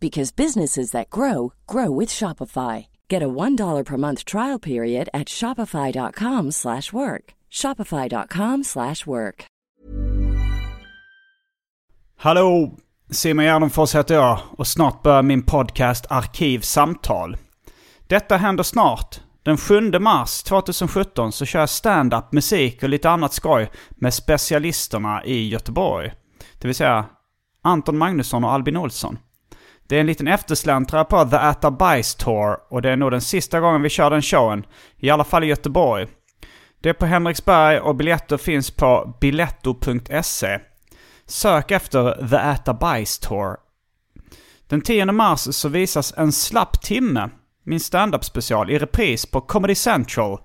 because businesses that grow grow with Shopify. Get a $1 per month trial period at shopify.com/work. shopify.com/work. Hallå! Simon Gärdenfors heter jag och snart börjar min podcast Arkivsamtal. Detta händer snart. Den 7 mars 2017 så kör jag stand-up, musik och lite annat skoj med specialisterna i Göteborg. Det vill säga Anton Magnusson och Albin Olsson. Det är en liten eftersläntrare på The Atta Bice Tour och det är nog den sista gången vi kör den showen. I alla fall i Göteborg. Det är på Henriksberg och biljetter finns på biletto.se. Sök efter The Atta Bice Tour. Den 10 mars så visas En slapp timme, min stand-up special, i repris på Comedy Central.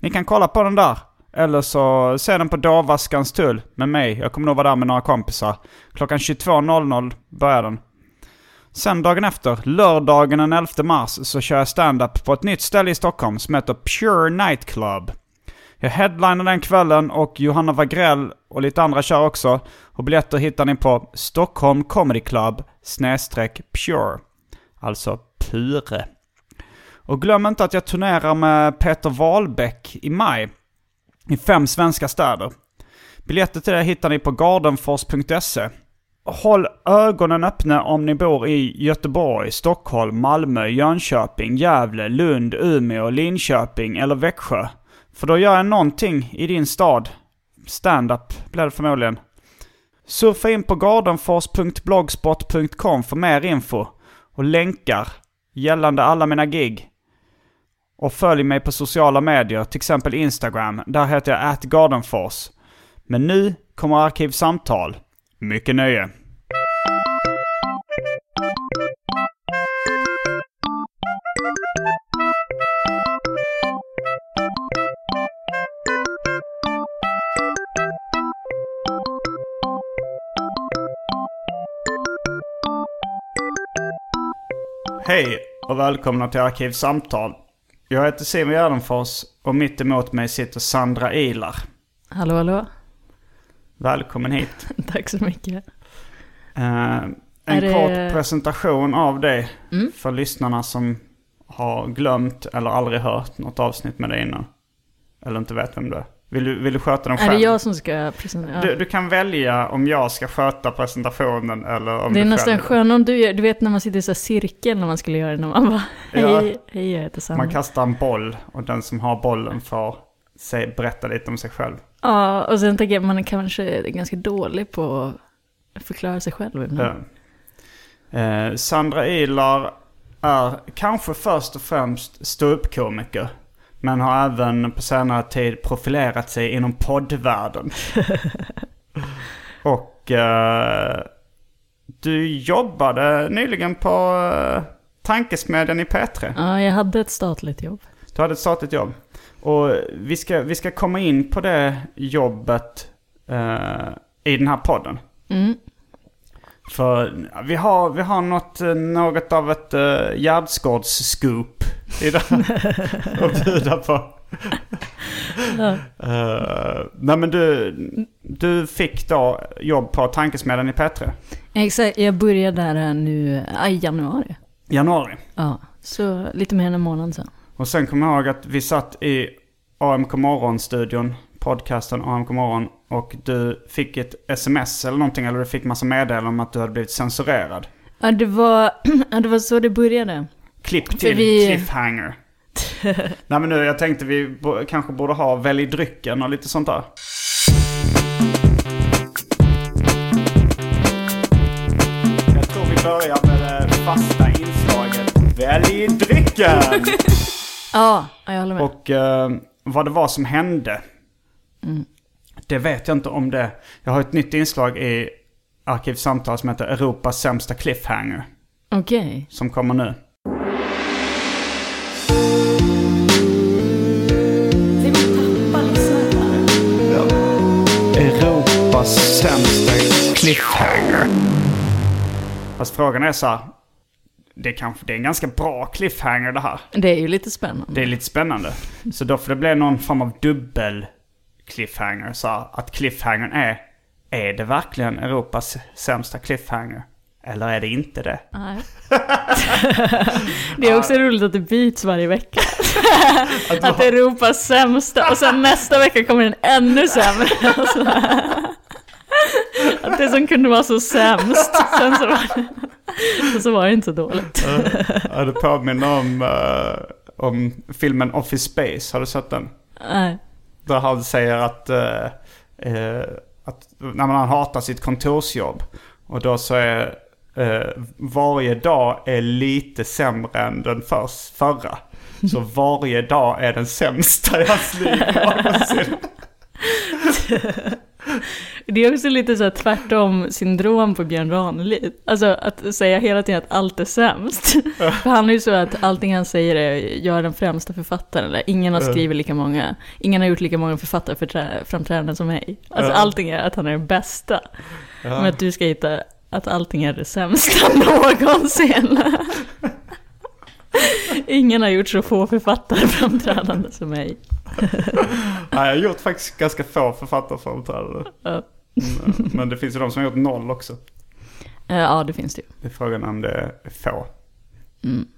Ni kan kolla på den där. Eller så se den på Dova Skanstull med mig. Jag kommer nog vara där med några kompisar. Klockan 22.00 börjar den. Sen dagen efter, lördagen den 11 mars, så kör jag stand-up på ett nytt ställe i Stockholm som heter Pure Night Club. Jag headliner den kvällen och Johanna Wagrell och lite andra kör också. Och biljetter hittar ni på Stockholm Comedy Club snedstreck Pure. Alltså Pure. Och glöm inte att jag turnerar med Peter Wahlbeck i maj. I fem svenska städer. Biljetter till det hittar ni på gardenfors.se. Håll ögonen öppna om ni bor i Göteborg, Stockholm, Malmö, Jönköping, Gävle, Lund, Umeå, Linköping eller Växjö. För då gör jag någonting i din stad. Stand-up blir det förmodligen. Surfa in på gardenfors.blogspot.com för mer info och länkar gällande alla mina gig. Och följ mig på sociala medier, till exempel Instagram. Där heter jag atgardenfors. Men nu kommer Arkivsamtal. Mycket nöje. Hej och välkomna till Arkivsamtal. Jag heter Simon Gärdenfors och mitt emot mig sitter Sandra Ilar. Hallå, hallå. Välkommen hit. Tack så mycket. Eh, en Är det- kort presentation av dig Mm. för lyssnarna som har glömt eller aldrig hört något avsnitt med dig innan. Eller inte vet vem du är. Vill du, vill du sköta den Är själv? det jag som ska presentera? du, du kan välja om jag ska sköta presentationen eller om det är du nästan skönare om du gör, du vet när man sitter i så cirkel när man skulle göra det, när man bara Ja. hej, hej jag heter Sandra. Man kastar en boll och den som har bollen får se, berätta lite om sig själv. Ja, och sen tänker jag man är kanske ganska dålig på att förklara sig själv ibland. Ja. Eh, Sandra Ilar är kanske först och främst ståuppkomiker. Men har även på senare tid profilerat sig inom poddvärlden. och eh, du jobbade nyligen på eh, Tankesmedjan i P3. Ja, jag hade ett statligt jobb. Du hade ett statligt jobb. Och vi ska, vi ska komma in på det jobbet eh, i den här podden. Mm. För vi har, vi har något, eh, något av ett uh, gärdsgårdsscoop idag att bjuda på. Eh, nej men du, du fick då jobb på Tankesmedjan i P3. Exakt, jag började där nu i januari. Januari. Ja, så lite mer än en månad sedan. Och sen kommer jag ihåg att vi satt i AMK Morgon-studion, podcasten AMK Morgon. Och du fick ett sms eller någonting, eller du fick massa meddelanden om att du hade blivit censurerad. Ja, det var, ja, det var så det började. Klipp till vi- cliffhanger. Nej men nu, jag tänkte vi kanske borde ha välj drycken och lite sånt där. Jag tror vi börjar med det fasta inslaget Välj drycken! Ja, ja, jag håller med. Och eh, vad det var som hände. Det vet jag inte om det. Jag har ett nytt inslag i Arkivsamtal som heter Europas sämsta cliffhanger. Okej. Som kommer nu. Europas sämsta cliffhanger. Fast frågan är så här. Det är, kanske, det är en ganska bra cliffhanger det här. Det är ju lite spännande. Det är lite spännande. Så då får det bli någon form av dubbel cliffhanger. Så att cliffhangern är, är det verkligen Europas sämsta cliffhanger? Eller är det inte det? Nej. det är också roligt att det byts varje vecka. att är Europas sämsta och sen nästa vecka kommer den ännu sämre. Att det som kunde vara så sämst, sen så var det, och så var det inte så dåligt. Ja, det påminner om, eh, om filmen Office Space. Har du sett den? Nej. Där han säger att, eh, eh, att när man hatar sitt kontorsjobb. Och då så är eh, varje dag är lite sämre än den förs, förra. Så varje dag är den sämsta i hans liv någonsin. Det är också lite så tvärtom syndrom på Björn Ranelid. Alltså att säga hela tiden att allt är sämst. För han är ju så att allting han säger är jag är den främsta författaren. Eller ingen har skrivit lika många, ingen har gjort lika många författarframträdanden som mig. Alltså allting är att han är den bästa. Men att du ska hitta att allting är det sämsta någonsin. Ingen har gjort så få författarframträdanden som mig. Nej, jag har gjort faktiskt ganska få författarframträdanden. Ja. Mm, Men det finns ju de som har gjort noll också. Eh, Ja, det finns det ju. Det är frågan om det är få. Mm.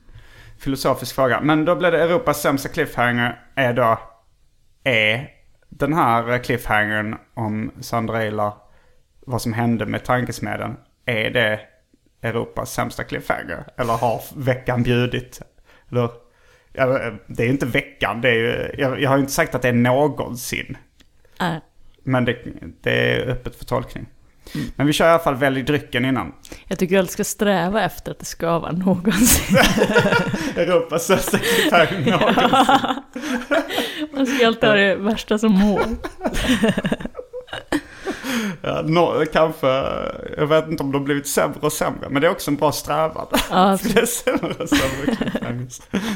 Filosofisk fråga. Men då blir det Europas sämsta cliffhanger är då... Är den här cliffhangern om Sandra Eilar, vad som hände med tankesmedjan, är det Europas sämsta cliffhanger? Eller har veckan bjudit? Eller, det är ju inte veckan, det är ju, jag, jag har ju inte sagt att det är någonsin. Nej. Men det, det är öppet för tolkning. Men vi kör i alla fall välj drycken innan. Jag tycker alltid ska sträva efter att det ska vara någonsin. Europas sämsta cliffhanger någonsin. Man ska alltid ha det värsta som mål. Ja, nå- kanske, jag vet inte om de blivit sämre och sämre. Men det är också en bra strävan. Ja, För det är sämre och sämre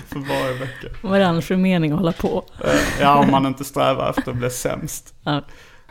för varje vecka. vad är det annars för mening att hålla på? Eh, Ja, om man inte strävar efter att bli sämst. Ja.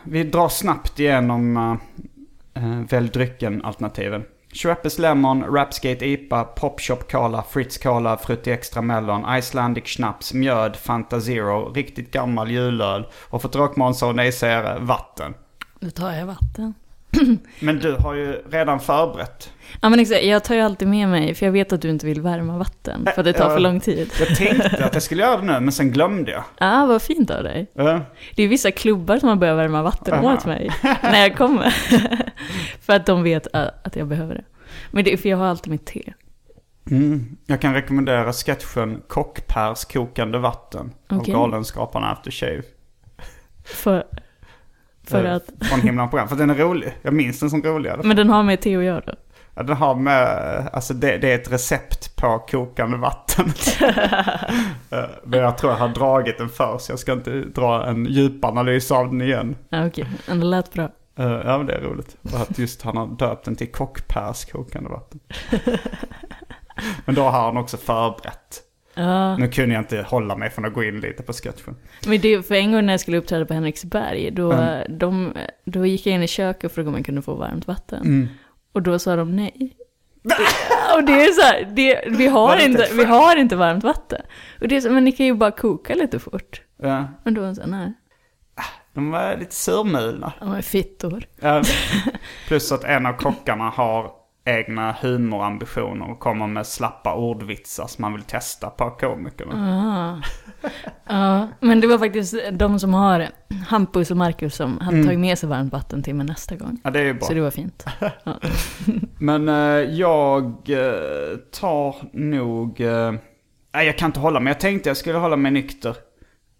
Vi drar snabbt igenom eh, eh, uh, välj drycken-alternativen. Schweppes Lemon, Rapskate IPA, Popshop Cola, Fritz Cola, Frutti Extra Melon, Icelandic Schnaps, Mjöd, Fanta Zero, riktigt gammal julöl och för tråkmånsar och nejsägare, vatten. Nu tar jag vatten. Men du har ju redan förberett. Ja men exakt, jag tar ju alltid med mig, för jag vet att du inte vill värma vatten, för det tar för lång tid. Jag tänkte att jag skulle göra det nu, men sen glömde jag. Ja, vad fint av dig. Ja. Det är vissa klubbar som har börjat värma vatten Aha. åt mig när jag kommer. för att de vet att jag behöver det. Men det är för jag har alltid mitt te. Mm. Jag kan rekommendera sketchen Kockpers kokande vatten Okej. av Galenskaparna After Shave. För, för Eh, att, Från Himlen program. För den är rolig. Jag minns den som rolig men den har med te att göra. Ja, den har med, alltså det, det är ett recept på kokande vatten. Eh, Men jag tror jag har dragit den för så jag ska inte dra en djupanalys av den igen. Ja, okej, men det lät bra. Eh, Ja men det är roligt. Och att just han har döpt den till Kockpers kokande vatten. Men då har han också förberett. Ja, Nu kunde jag inte hålla mig från att gå in lite på sketchen. men det, för en gång när jag skulle uppträda på Henriksberg, då, Mm. de, då gick jag in i köket och frågade om jag kunde få varmt vatten. Mm. Och då sa de nej. Och det är så här, det, vi, Var har inte vi har inte varmt vatten. Och det är så, men ni kan ju bara koka lite fort. Ja, Men då var så här, nej, de var lite surmulna. de är fittor. Plus att en av kockarna har egna humorambitioner och kommer med slappa ordvitsar som man vill testa på komikerna. Ja, men det var faktiskt de som har Hampus och Marcus som hade Mm. tagit med sig varmt vatten till mig nästa gång. Ja, det är ju bra. Så det var fint. Men eh, jag eh, tar nog... eh, jag kan inte hålla mig. Jag tänkte jag skulle hålla mig nykter.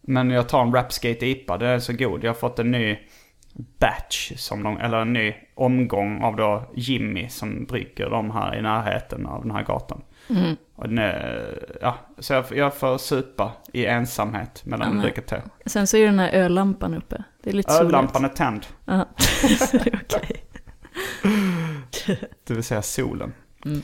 Men jag tar en Rapskate IPA. Den är så god. Jag har fått en ny batch, som de, eller en ny omgång av då Jimmy som brygger de här i närheten av den här gatan. Och den är, ja, så jag, jag får supa i ensamhet medan jag men- dricker te. Sen så är den här öllampan uppe. Det är lite soligt. Öllampan är tänd, Ja, så det är okej. det vill säga solen. Mm.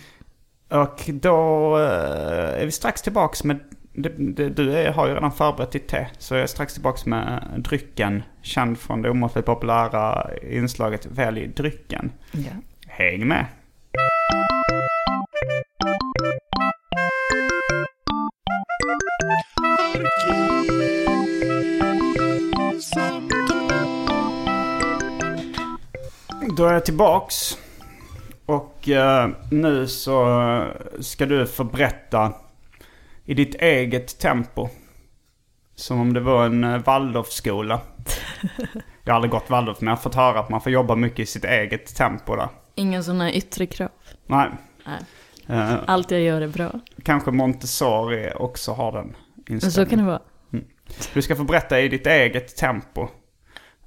Och då eh, är vi strax tillbaks med, det, det, du är, har ju redan förberett ditt te, så jag är strax tillbaks med drycken, känd från det omåttligt populära inslaget Välj drycken. Ja. Häng med! Då är jag tillbaks. Och eh, nu så ska du få berätta i ditt eget tempo. Som om det var en uh, Waldorfskola. Jag har aldrig gått Waldorf men jag har fått höra att man får jobba mycket i sitt eget tempo där. Inga sådana yttre krav. Nej. Nej. Eh, Allt jag gör är bra. kanske Montessori också har den Men så kan det inställningen. vara. Du ska få berätta i ditt eget tempo.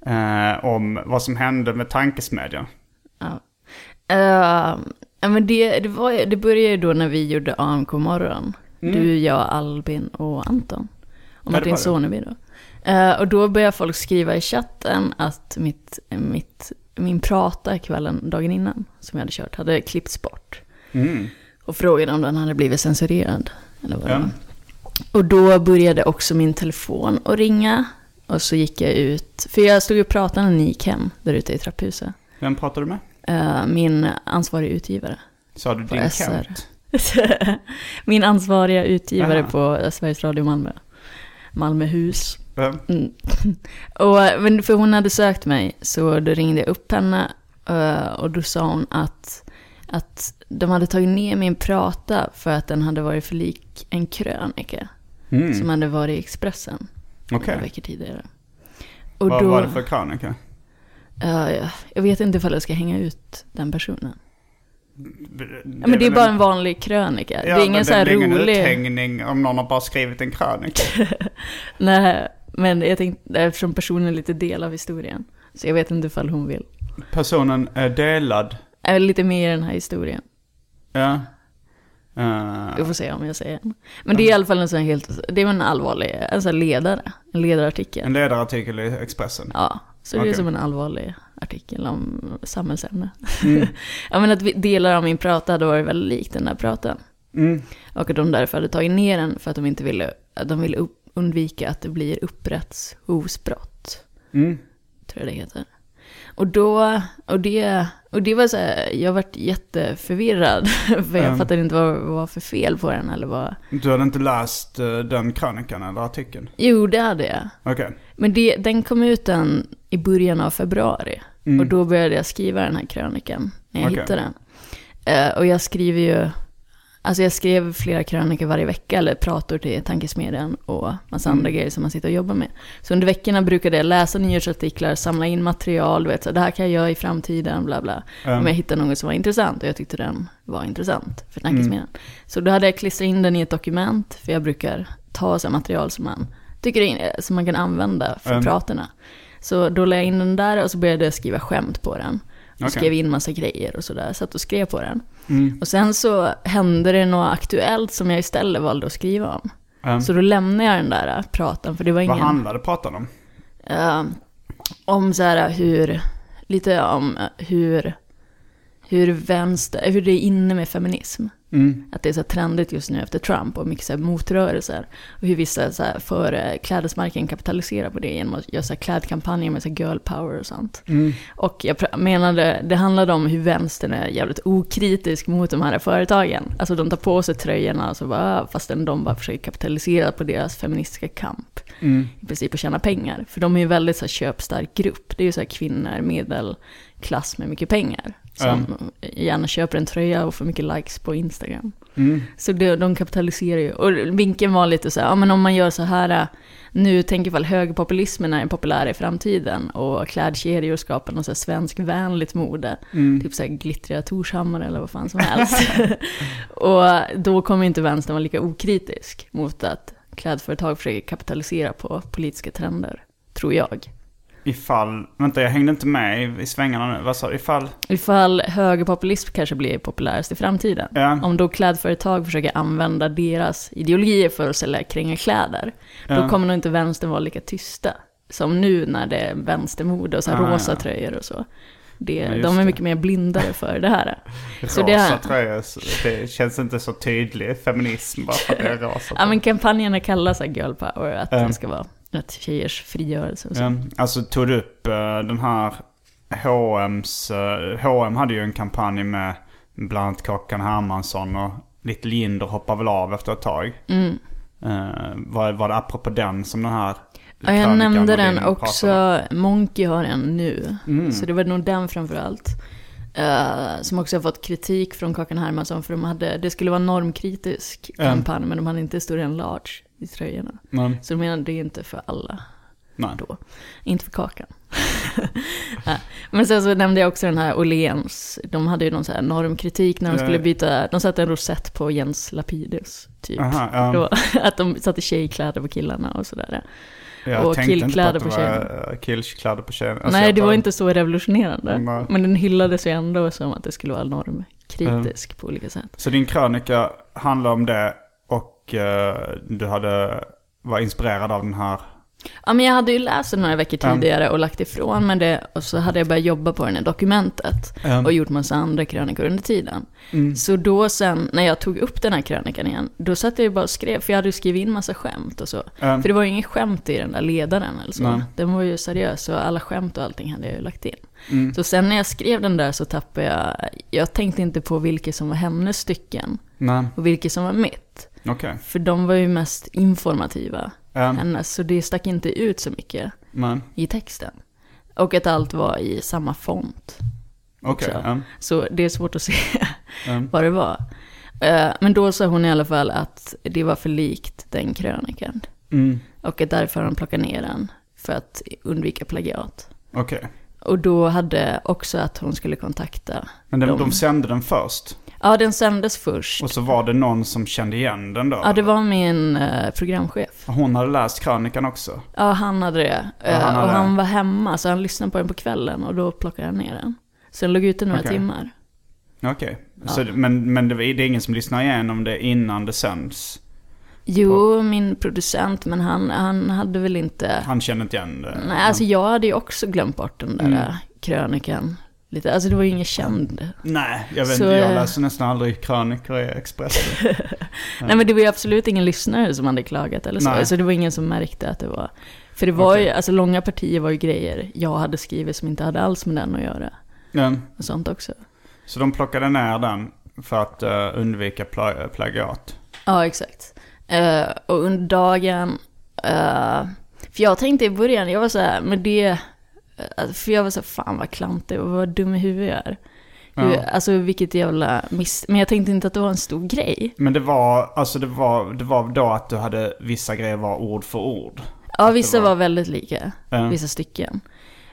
eh, om vad som hände med tankesmedjan. Ja. Eh, ja, men det, det, var, det började ju då när vi gjorde AMK morgon. Du, jag, Albin och Anton. Och Martin. Soneby då. Eh, och då började folk skriva i chatten att mitt, mitt, min prata kvällen dagen innan, som jag hade kört, hade klippts bort. Mm. Och frågade om den hade blivit censurerad. Eller vad Ja. Och då började också min telefon att ringa. Och så gick jag ut, för jag stod och pratade när ni gick hem där ute i trapphuset. Vem pratar du med? Eh, min ansvariga utgivare. Sa du din SR. Kent? min ansvariga utgivare Aha. på Sveriges Radio Malmö. Malmöhus. Vem? Mm. och, men för hon hade sökt mig, så då ringde jag upp henne. eh, och då sa hon att, att de hade tagit ner min prata för att den hade varit för lik en krönika. Mm. Som hade varit i Expressen några veckor tidigare. Och Vad då, var det för krönika? Ja, jag vet inte ifall jag ska hänga ut den personen. Ja, men det är bara en- vanlig krönika. Ja, det är ingen så här är ingen rolig... uthängning om någon har bara skrivit en krönika. Nej, men jag tänkte, eftersom personen är lite del av historien. Så jag vet inte ifall hon vill. Personen är delad. Är lite mer i den här historien. Ja. Eh, Vi får se om jag säger den. Men det är i alla fall en sån helt, det är en allvarlig, en sån ledare. En ledarartikel. en ledarartikel i Expressen. Ja, så det är som en allvarlig artikel om samhällsämne. Mm. ja men att vi- delar av min prata hade varit väldigt likt den där pratan. Mm. Och att de därför hade tagit ner den för att de inte ville, att de ville upp, undvika att det blir upprättshovsbrott. Mm. Tror jag det heter. Och då, och det, och det var så här, jag vart jätteförvirrad. För jag Mm. fattade inte vad vad var för fel på den eller vad. Du hade inte läst eh, den krönikan eller artikeln? Jo, det hade jag. Okej. Men det, den kom ut den i början av februari. Mm. Och då började jag skriva den här krönikan. När jag Okej. hittade den. Eh, och jag skriver ju, alltså jag skrev flera krönikor varje vecka. Eller prator till Tankesmedjan och massa Mm. andra grejer som man sitter och jobbar med. Så under veckorna brukade jag läsa nyhetsartiklar, samla in material. Du vet, så det här kan jag göra i framtiden, bla bla. Mm. Om jag hittade något som var intressant. Och jag tyckte den var intressant för Mm. Tankesmedjan. Så då hade jag klistrat in den i ett dokument. För jag brukar ta så material som man tycker är, som man kan använda för Mm. praterna. Så då la jag in den där och så började jag skriva skämt på den. Och Okej. skrev in massa grejer och sådär. Satt och skrev på den. Mm. Och sen så hände det något aktuellt som jag istället valde att skriva om. Mm. Så då lämnade jag den där pratan, för det var Vad ingen... handlade pratan om? eh, om så här hur, lite om eh, hur, hur vänster, hur det är inne med feminism. Mm. Att det är så trendigt just nu efter Trump och mycket så motrörelser. Och hur vissa så här för eh, klädesmärken kapitaliserar på det genom att göra så klädkampanjer med så girl power och sånt. Mm. Och jag menade, det handlade om hur vänstern är jävligt okritisk mot de här företagen. Alltså de tar på sig tröjorna och så bara, fastän de bara försöker kapitalisera på deras feministiska kamp. Mm. I princip att tjäna pengar. För de är ju en väldigt så här, köpstark grupp. Det är ju så här kvinnor, medelklass med mycket pengar. Som gärna köper en tröja och får mycket likes på Instagram. Mm. Så det, de kapitaliserar ju. Och vinkeln var lite så här, ja men om man gör så här, äh, nu tänker väl högerpopulismen är populär i framtiden och klädkedjor skapar något så här svenskvänligt mode. Mm. Typ så här glittriga Torshammar eller vad fan som helst. och då kommer inte vänstern vara lika okritisk mot att klädföretag försöker kapitalisera på politiska trender, tror jag. Ifall, vänta jag hängde inte med i, i svängarna nu. Vad sa du? Ifall? Ifall högerpopulism kanske blir populärast i framtiden. Ja. Om då klädföretag försöker använda deras ideologier för att sälja kringelkläder, Ja. då kommer nog inte vänstern vara lika tysta. Som nu när det är vänstermode och så här Ah, rosa ja. tröjor och så. Det, Ja, de är det. mycket mer blindare för det här. Så rosa det här- tröjor, det känns inte så tydlig feminism bara för att det är rosa. Ja men kampanjerna kallas girl power, att Ja. det ska vara tjejers frigörelse och så. Ja, alltså tog du upp eh, den här H&M's, uh, H&M hade ju en kampanj med bland annat Kakan Hermansson och Little Jinder hoppar väl av efter ett tag. Mm. Uh, var, var det apropå den som den här Ja, jag nämnde den också. Monkey har en nu. Mm. Så det var nog den framförallt. Uh, som också har fått kritik från Kakan Hermansson för de hade, det skulle vara normkritisk kampanj men de hade inte än large i tröjorna. Men, Så de menade det är inte för alla nej. då. Inte för Kakan. Nej. Men sen så nämnde jag också den här Åhléns. De hade ju någon så här normkritik när de skulle byta, de satte en rosett på Jens Lapidus typ. Aha, ja. Då, att de satte tjejkläder på killarna och sådär. Jag och killkläder på eh, killkläder på tjejerna. Alltså, Nej, det var inte så revolutionerande. Nej. Men den hyllades ju ändå som att det skulle vara normkritisk på olika sätt. Så din krönika handlar om det och eh, du hade, var inspirerad av den här Ja, men jag hade ju läst den några veckor tidigare och lagt ifrån mig det. Och så hade jag börjat jobba på den i dokumentet. Och gjort massa andra krönikor under tiden. Mm. Så då sen, när jag tog upp den här krönikan igen, då satt jag ju bara och skrev. För jag hade ju skrivit in massa skämt och så. Ja. För det var ju inget skämt i den där ledaren eller så. Nej. Den var ju seriös och alla skämt och allting hade jag ju lagt in. Mm. Så sen när jag skrev den där så tappade jag, jag tänkte inte på vilka som var hennes stycken. Nej, och vilket som var mitt. Okej. För de var ju mest informativa, Ja, hennes, så det stack inte ut så mycket men i texten. Och att allt var i samma font. också. ja. Så det är svårt att se Ja. vad det var. Eh, Men då sa hon i alla fall att det var för likt den krönikan. Mm. Och att därför har de plockat ner den för att undvika plagiat. Okej. Och då hade också att hon skulle kontakta Men de, de sände den först. Ja, den sändes först. Och så var det någon som kände igen den då? Ja, det var min eh, programchef. Hon hade läst krönikan också? Ja, han hade det. Ja, han hade och han var hemma, så han lyssnade på den på kvällen och då plockade han ner den. Så den låg ute några Okej. timmar. Okej. Så det- Men, men det, det är ingen som lyssnar igenom det innan det sänds? Jo, min producent, men han, han hade väl inte... Han känner inte igen det? Nej, alltså jag hade ju också glömt bort den där Mm. krönikan. Lite. Alltså det var ju ingen känd. Nej, jag vet Så, inte. Jag eh, läser nästan aldrig krönikor i Expressen. Nej men det var ju absolut ingen lyssnare som hade klagat eller så. Nej. Så det var ingen som märkte att det var... För det var ju, Okej. alltså långa partier var ju grejer jag hade skrivit som inte hade alls med den att göra. ja. Och sånt också. Så de plockade ner den för att eh, undvika pla- plagiat? Ja, exakt. Eh, och under dagen, eh, för jag tänkte i början, jag var så här, men det, för jag var så här, fan vad klantig och vad dum i huvudet jag är. Ja. Alltså vilket jävla miss, men jag tänkte inte att det var en stor grej. Men det var, alltså det var, det var då att du hade, vissa grejer var ord för ord? Ja, vissa var- var... väldigt lika, Ja. vissa stycken.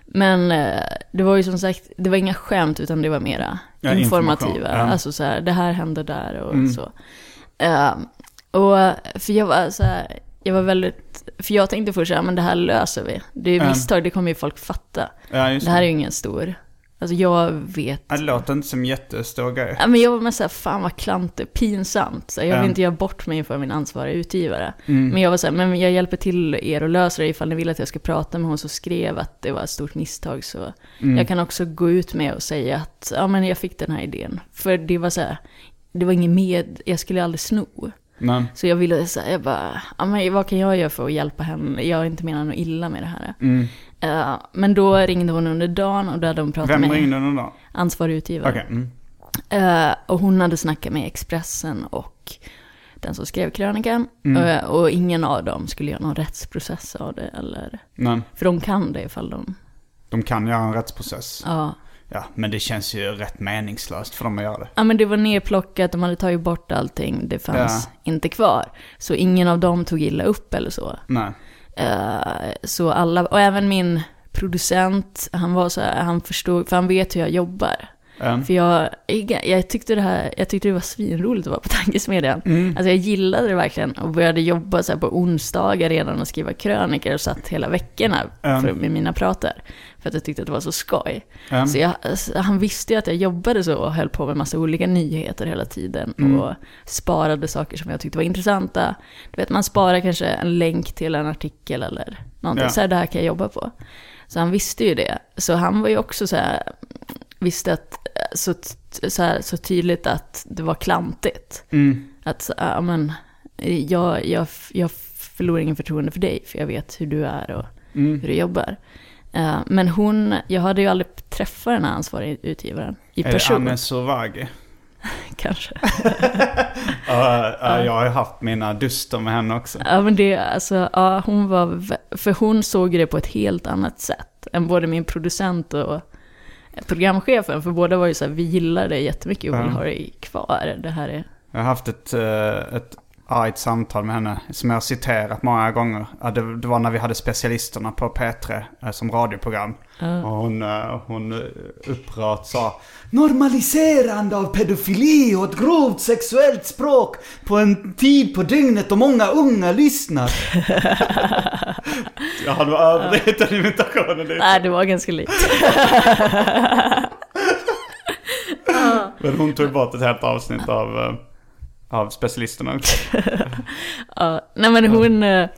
Men eh, det var ju som sagt, det var inga skämt utan det var mera Ja, informativa. ja. Alltså så här, det här hände där och Mm. så. Eh, och för jag var så här, jag var väldigt, för jag tänkte först här, men det här löser vi. Det är Ja. misstag, det kommer ju folk fatta. Ja, Det här är ju ingen stor, alltså jag vet. Ja, Det låter inte som jättestor grej. Ja, men jag var med såhär, fan vad klantigt, pinsamt. Så jag vill Ja. inte göra bort mig inför min ansvariga utgivare. Mm. Men jag var såhär, men jag hjälper till er att lösa det ifall ni vill att jag ska prata med hon som skrev att det var ett stort misstag. Så Mm. jag kan också gå ut med och säga att, ja men jag fick den här idén. För det var så här, det var inget med, jag skulle aldrig sno. Men, Så jag ville säga, jag bara, men vad kan jag göra för att hjälpa henne? Jag har inte menat något illa med det här. mm. Eh, men då ringde hon under dagen och då hade hon pratat Vem med ringde den då? ansvarig utgivare. Okej. Mm. Eh, och hon hade snackat med Expressen och den som skrev krönikan. Mm. Eh, och ingen av dem skulle göra någon rättsprocess av det. Eller, Men för de kan det ifall de... de kan göra en rättsprocess. Ja, Ja, men det känns ju rätt meningslöst för dem att göra det. Ja men det var nerplockat, de hade tagit bort allting, det fanns inte kvar. Så ingen av dem tog illa upp eller så. Nej. Eh, så alla, och även min producent, han var så här, han förstod, för han vet hur jag jobbar. Um, För jag, jag, tyckte det här, jag tyckte det var svinroligt att vara på Tankesmedjan. Alltså jag gillade det verkligen och började jobba så på onsdagar redan och skriva krönikor och satt hela veckorna Mm. för, med mina prater. För att jag tyckte att det var så skoj. um, Så jag, så han visste ju att jag jobbade så och höll på med massa olika nyheter hela tiden. Mm. Och sparade saker som jag tyckte var intressanta. Du vet, man sparar kanske en länk till en artikel eller någonting. Ja. Så här, det här kan jag jobba på. Så han visste ju det. Så han var ju också så här, visste att, så, så, här, så tydligt att det var klantigt. mm, Att, ja men, jag, jag, jag förlorar ingen förtroende för dig, för jag vet hur du är och mm. hur du jobbar. Eh, men hon, jag hade ju aldrig träffat den här ansvariga utgivaren i Är det person. Anne Sovagi? Kanske. Ja, ja, jag har ju haft mina duster med henne också. Ja men det, alltså, ja hon var, för hon såg det på ett helt annat sätt. Än både min producent och programchefen. För båda var ju så här, vi gillar det jättemycket och vill ha det kvar. Det här är, Jag har haft ett, eh, ett samtal med henne som jag har citerat många gånger. Ja, det, det var när vi hade specialisterna på P3 eh, som radioprogram. Och hon, eh, hon eh, upprört sa Normaliserande av pedofili och ett grovt sexuellt språk på en tid på dygnet och många unga lyssnar. jag hade överdrivit den imitationen lite. nej det var ganska likt. Men hon tog bort ett helt avsnitt av, eh, av specialisterna. Ja, nej men hon, eh,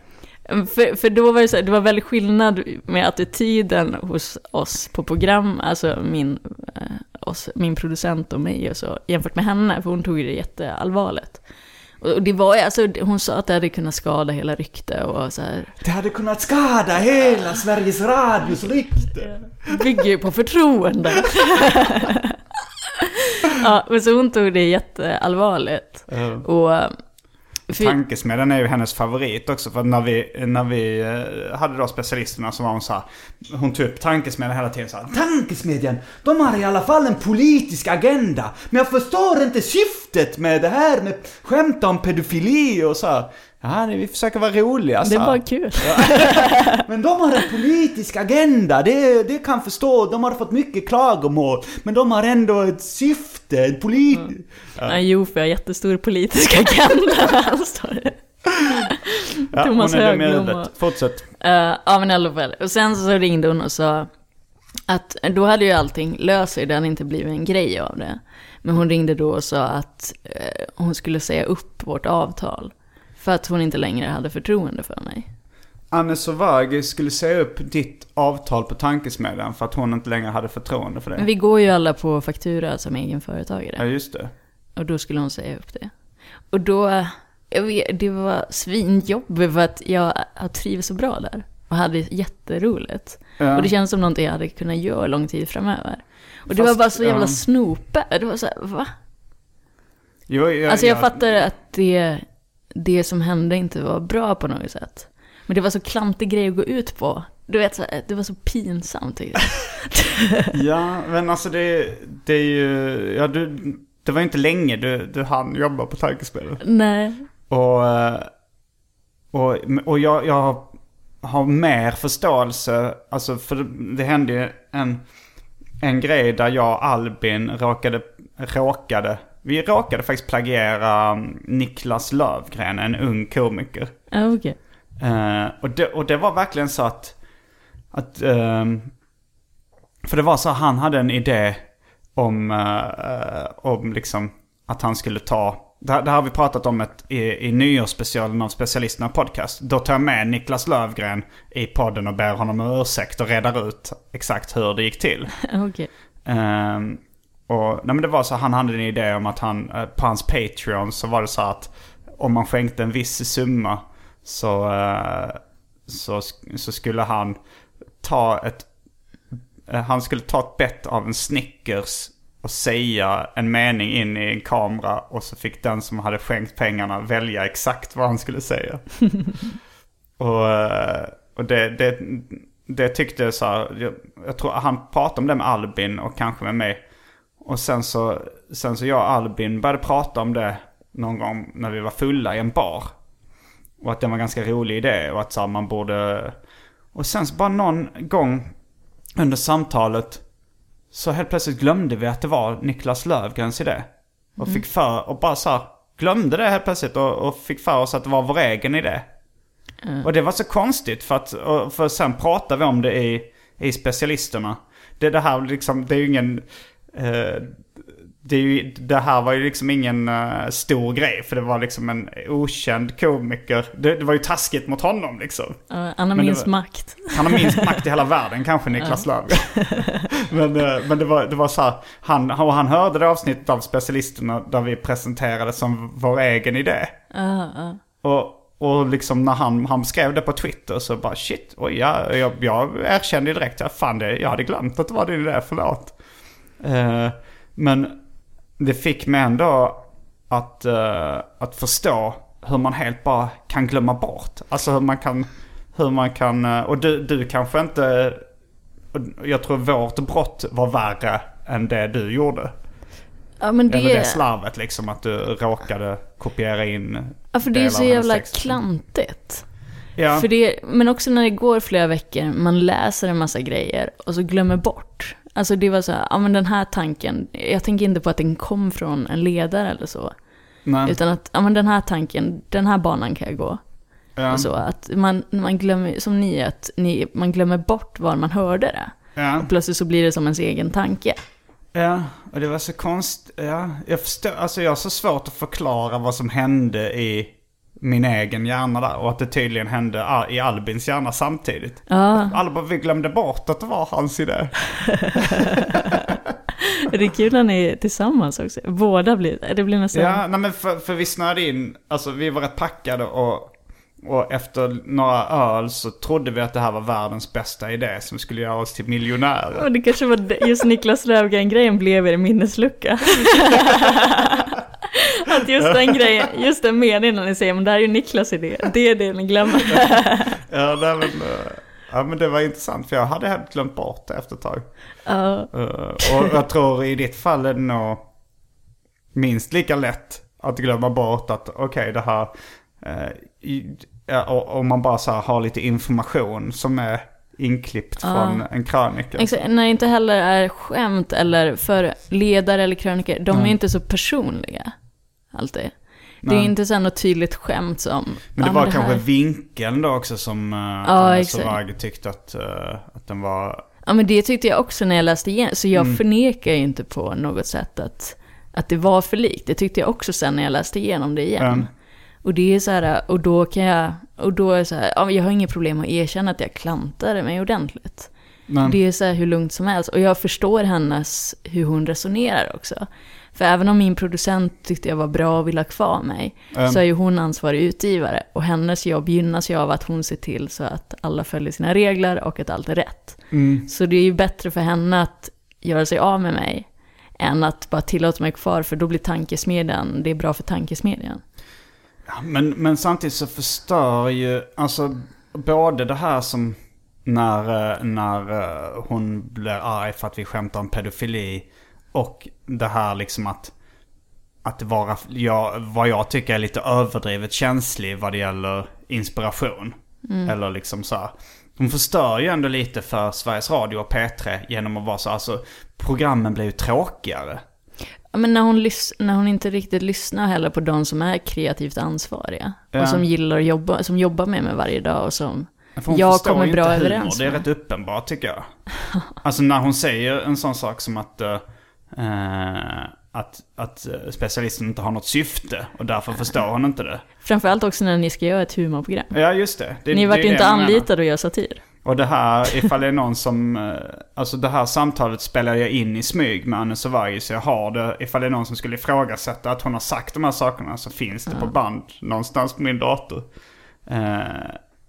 för, för då var det så här, det var väldigt skillnad med attityden hos oss på program, alltså min, eh, oss, min producent och mig och så, jämfört med henne, för hon tog det jätteallvarligt. Och det var alltså hon sa att det hade kunnat skada hela rykte och så här, Det hade kunnat skada hela Sveriges Radios rykte. bygger ju på förtroende. ja, men så hon tog det jätteallvarligt. Och... för- Tankesmedjan är ju hennes favorit också. För när vi, när vi eh, hade då specialisterna så var hon så här, Hon tog upp tankesmedjan hela tiden så här, Tankesmedjan, de har i alla fall en politisk agenda. Men jag förstår inte syftet med det här med skämta om pedofili och så här. Ja, vi försöker vara roliga så Det här. var kul. Men de har en politisk agenda, det, det kan förstå. De har fått mycket klagomål. Men de har ändå ett syfte, ett polit... Ja. Jo, för jag har jättestor politisk agenda. Står det. Ja, Thomas är Högblom och- Fortsätt. Eh, ja, men i alla fall. Och sen så ringde hon och sa att då hade ju allting löst sig, det hade inte blivit en grej av det. Men hon ringde då och sa att eh, hon skulle säga upp vårt avtal. För att hon inte längre hade förtroende för mig. Anne Sovagi skulle säga upp ditt avtal på tankesmedjan för att hon inte längre hade förtroende för Men det. vi går ju alla på faktura som egenföretagare. Ja, just det. Och då skulle hon säga upp det. Och då, jag vet, det var svinjobbigt för att jag har trivs så bra där. Och hade jätteroligt. Ja. Och det känns som någonting jag hade kunnat göra lång tid framöver. Och det Fast, var bara så jävla ja. snope. Det var så här, va? Jo, jag, Alltså jag fattar att det, det som hände inte var bra på något sätt. Men det var så klantig grej att gå ut på. Du vet, det var så pinsamt. Ja, men alltså det, det är ju... Ja, du, det var ju inte länge du, du hann jobba på tankesmedjan. Nej. Och, eh, och, och jag, jag har mer förståelse, alltså för det, det hände ju en, en grej där jag och Albin råkade, råkade, vi råkade faktiskt plagiera um, Niklas Lövgren, en ung komiker. Okej. Eh, och, det, och det var verkligen så att, att ehm, för det var så att han hade en idé om, uh, om liksom att han skulle ta, det, här- det här har vi pratat om ett, i, i nyårsspecialen av Specialisterna podcast. Då tar jag med Niklas Lövgren i podden och ber honom om ursäkt och redar ut exakt hur det gick till. Ehm, och, nej men det var så han hade en idé om att han, eh, på hans Patreon så var det så att om man skänkte en viss summa så, eh, så, så skulle han ta ett, eh, han skulle ta ett bett av en Snickers och säga en mening in i en kamera och så fick den som hade skänkt pengarna välja exakt vad han skulle säga. och och det, det, det tyckte så här, jag, jag tror han pratade om det med Albin och kanske med mig. Och sen så, sen så jag och Albin började prata om det någon gång när vi var fulla i en bar. Och att det var en ganska rolig idé och att så här, man borde... Och sen så bara någon gång under samtalet så helt plötsligt glömde vi att det var Niklas Lövgrens idé. Och fick för, och bara så här, glömde det helt plötsligt och, och fick för oss att det var vår egen idé. Och det var så konstigt för att, för sen pratade vi om det i, i specialisterna. Det, det här liksom, det är ju ingen... Eh, det, ju, det här var ju liksom ingen eh, stor grej för det var liksom en okänd komiker. Det, det var ju taskigt mot honom liksom. Ja, han har minst makt. Han har minst makt i hela världen kanske, Niklas Löfgren. men eh, men det, var, det var så här, han, och han hörde det avsnittet av Specialisterna där vi presenterade som vår egen idé. Ja. Och, och liksom när han, han skrev det på Twitter så bara shit, oj, jag, jag, jag erkände direkt, ja, fan det, jag hade glömt att det var din idé, förlåt. Eh, men det fick mig ändå att, eh, att förstå hur man helt bara kan glömma bort. Alltså hur man kan, hur man kan, eh, och du, du kanske inte, jag tror vårt brott var värre än det du gjorde. ja men Eller det det... slarvet liksom att du råkade kopiera in Ja, för det är så jävla text. klantigt. Ja. För det, men också när det går flera veckor, man läser en massa grejer och så glömmer bort. Alltså det var så här, ja men den här tanken, jag tänker inte på att den kom från en ledare eller så. Nej. Utan att, ja men den här tanken, den här banan kan jag gå. Ja. Och så att man, man glömmer, som ni, att ni, man glömmer bort var man hörde det. Ja. Och plötsligt så blir det som ens egen tanke. ja, och det var så konstigt. Ja, jag förstår, alltså jag har så svårt att förklara vad som hände i min egen hjärna där. Och att det tydligen hände ah, i Albins hjärna samtidigt. Ja, Alla bara, vi glömde bort att det var hans idé. det är kul när ni är tillsammans också. Båda blir, det blir nästan... Ja, nej men för, för vi snöade in, alltså vi var rätt packade och, och efter några öl så trodde vi att det här var världens bästa idé som skulle göra oss till miljonärer. Och det kanske var just Niklas Löfgren-grejen blev er minneslucka. Att just den grejen, just den meningen när ni säger men det här är ju Niklas idé, det är det ni glömmer. Ja, nej, men, eh, ja, men det var intressant för jag hade helt glömt bort det efter ett tag. Ja, Eh, och jag tror i ditt fall är det nog minst lika lätt att glömma bort att okej det här, eh, ja, och man bara så har lite information som är inklippt från en krönika. exakt. När det inte heller är skämt eller för ledare eller krönikor, de är inte så personliga. Alltid. Det är inte så något tydligt skämt som... Men det var här- kanske vinkeln då också som uh, Ja. Soragi tyckte att, eh, att den var... Ja men det tyckte jag också när jag läste igen. Så jag Mm. förnekar ju inte på något sätt att, att det var för likt. Det tyckte jag också sen när jag läste igenom det igen. Mm. Och det är så här, och då kan jag, och då är det så här, ja, jag har inget problem att erkänna att jag klantade mig ordentligt. Men, Det är så här hur lugnt som helst. Och jag förstår hennes, hur hon resonerar också. För även om min producent tyckte jag var bra och ville ha kvar mig, Mm. så är ju hon ansvarig utgivare. Och hennes jobb gynnas ju av att hon ser till så att alla följer sina regler och att allt är rätt. mm, Så det är ju bättre för henne att göra sig av med mig, än att bara tillåta mig kvar, för då blir tankesmedjan, det är bra för tankesmedjan. ja, men, men samtidigt så förstör ju, alltså både det här som när, eh, när eh, hon blir arg för att vi skämtar om pedofili och det här liksom att att vara, jag, vad jag tycker är lite överdrivet känslig vad det gäller inspiration. Eller liksom så här. De förstör ju ändå lite för Sveriges Radio och P3 genom att vara så, alltså programmen blir ju tråkigare. Ja, men när hon, när hon inte riktigt lyssnar heller på de som är kreativt ansvariga. Ja. Och som gillar att jobba, som jobbar med mig varje dag och som jag kommer bra humor. överens Det är med. rätt uppenbart tycker jag. Alltså när hon säger en sån sak som att, eh, att, att eh, specialisten inte har något syfte och därför förstår hon inte det. Framförallt också när ni ska göra ett humorprogram. Ja just det. det Ni vart ju inte anlitade att göra satir. Och det här, ifall det är någon som... eh, Alltså det här samtalet spelar jag in i smyg med Anne Sovagi. Så jag har det, ifall det är någon som skulle ifrågasätta att hon har sagt de här sakerna så finns det på band någonstans på min dator. Eh,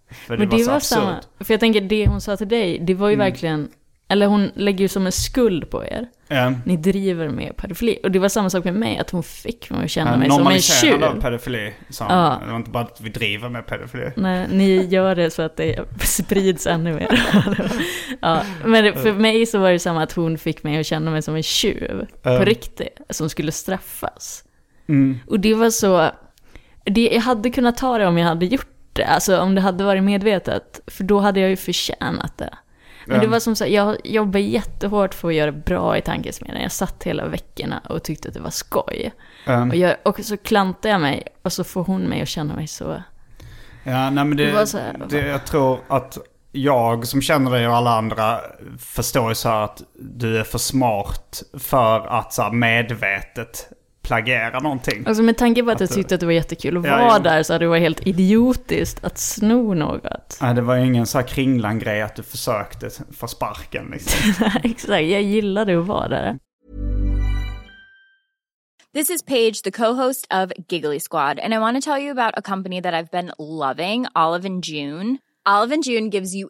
för det Men var det så var samma, för jag tänker det hon sa till dig, det var ju Mm. verkligen eller hon lägger ju som en skuld på er. Ja. Ni driver med pedofili. Och det var samma sak med mig, att hon fick mig att känna Ja, mig som en Normaliserande av tjuv. pedofili. Så Ja. Det var inte bara att vi driver med pedofili. Nej, ni gör det så att det sprids ännu mer. ja, men för mig så var det samma att hon fick mig att känna mig som en tjuv. På riktigt. Som skulle straffas. Mm. Och det var så... Det, jag hade kunnat ta det om jag hade gjort det. Alltså om det hade varit medvetet. För då hade jag ju förtjänat det. Men det var som här, jag jobbade jättehårt för att göra bra i tankesmedjan. Jag satt hela veckorna och tyckte att det var skoj. Um, Och, jag, och så klantade jag mig och så får hon mig att känna mig så... Ja, nej men det, Det så här- det, jag tror att jag som känner dig och alla andra förstår ju så här att du är för smart för att så här medvetet plagiera någonting. Alltså med tanke på att jag Att- tyckte att det var jättekul att Ja, vara ja. där så hade det varit helt idiotiskt att sno något. Nej, det var ju ingen så här kringlan-grej att du försökte få sparken liksom. Exakt, jag gillade att vara där. This is Paige, the co-host of Giggly Squad, and I want to tell you about a company that I've been loving, Olive and June. Olive and June gives you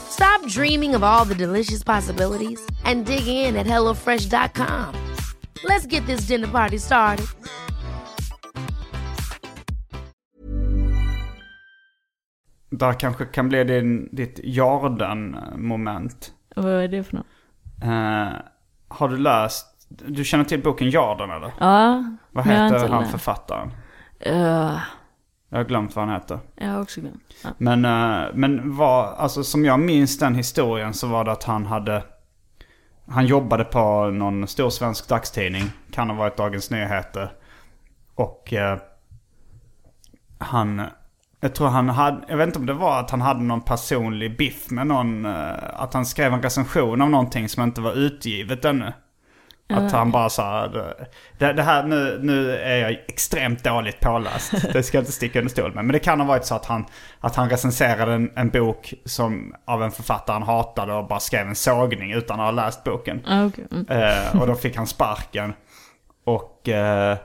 Stop dreaming of all the delicious possibilities and dig in at HelloFresh.com. Let's get this dinner party started. Där kanske kan bli din, ditt Jordan-moment. Vad är det för något? Eh, har du läst, du känner till boken Jordan eller? Ja, Vad heter han författaren? Uh, Jag har glömt vad han heter. jag har också glömt. Ja. Men, eh, men var, alltså som jag minns den historien så var det att han hade... Han jobbade på någon stor svensk dagstidning. Kan ha varit Dagens Nyheter. Och eh, han... Jag tror han hade... Jag vet inte om det var att han hade någon personlig biff med någon... eh, att han skrev en recension av någonting som inte var utgivet ännu. Att han bara sa det, det här nu, nu är jag extremt dåligt påläst. Det ska jag inte sticka under stol med. Men det kan ha varit så att han, att han recenserade en, en bok som av en författare han hatade och bara skrev en sågning utan att ha läst boken. Ah, okej. Mm. Eh, och då fick han sparken. Och, eh,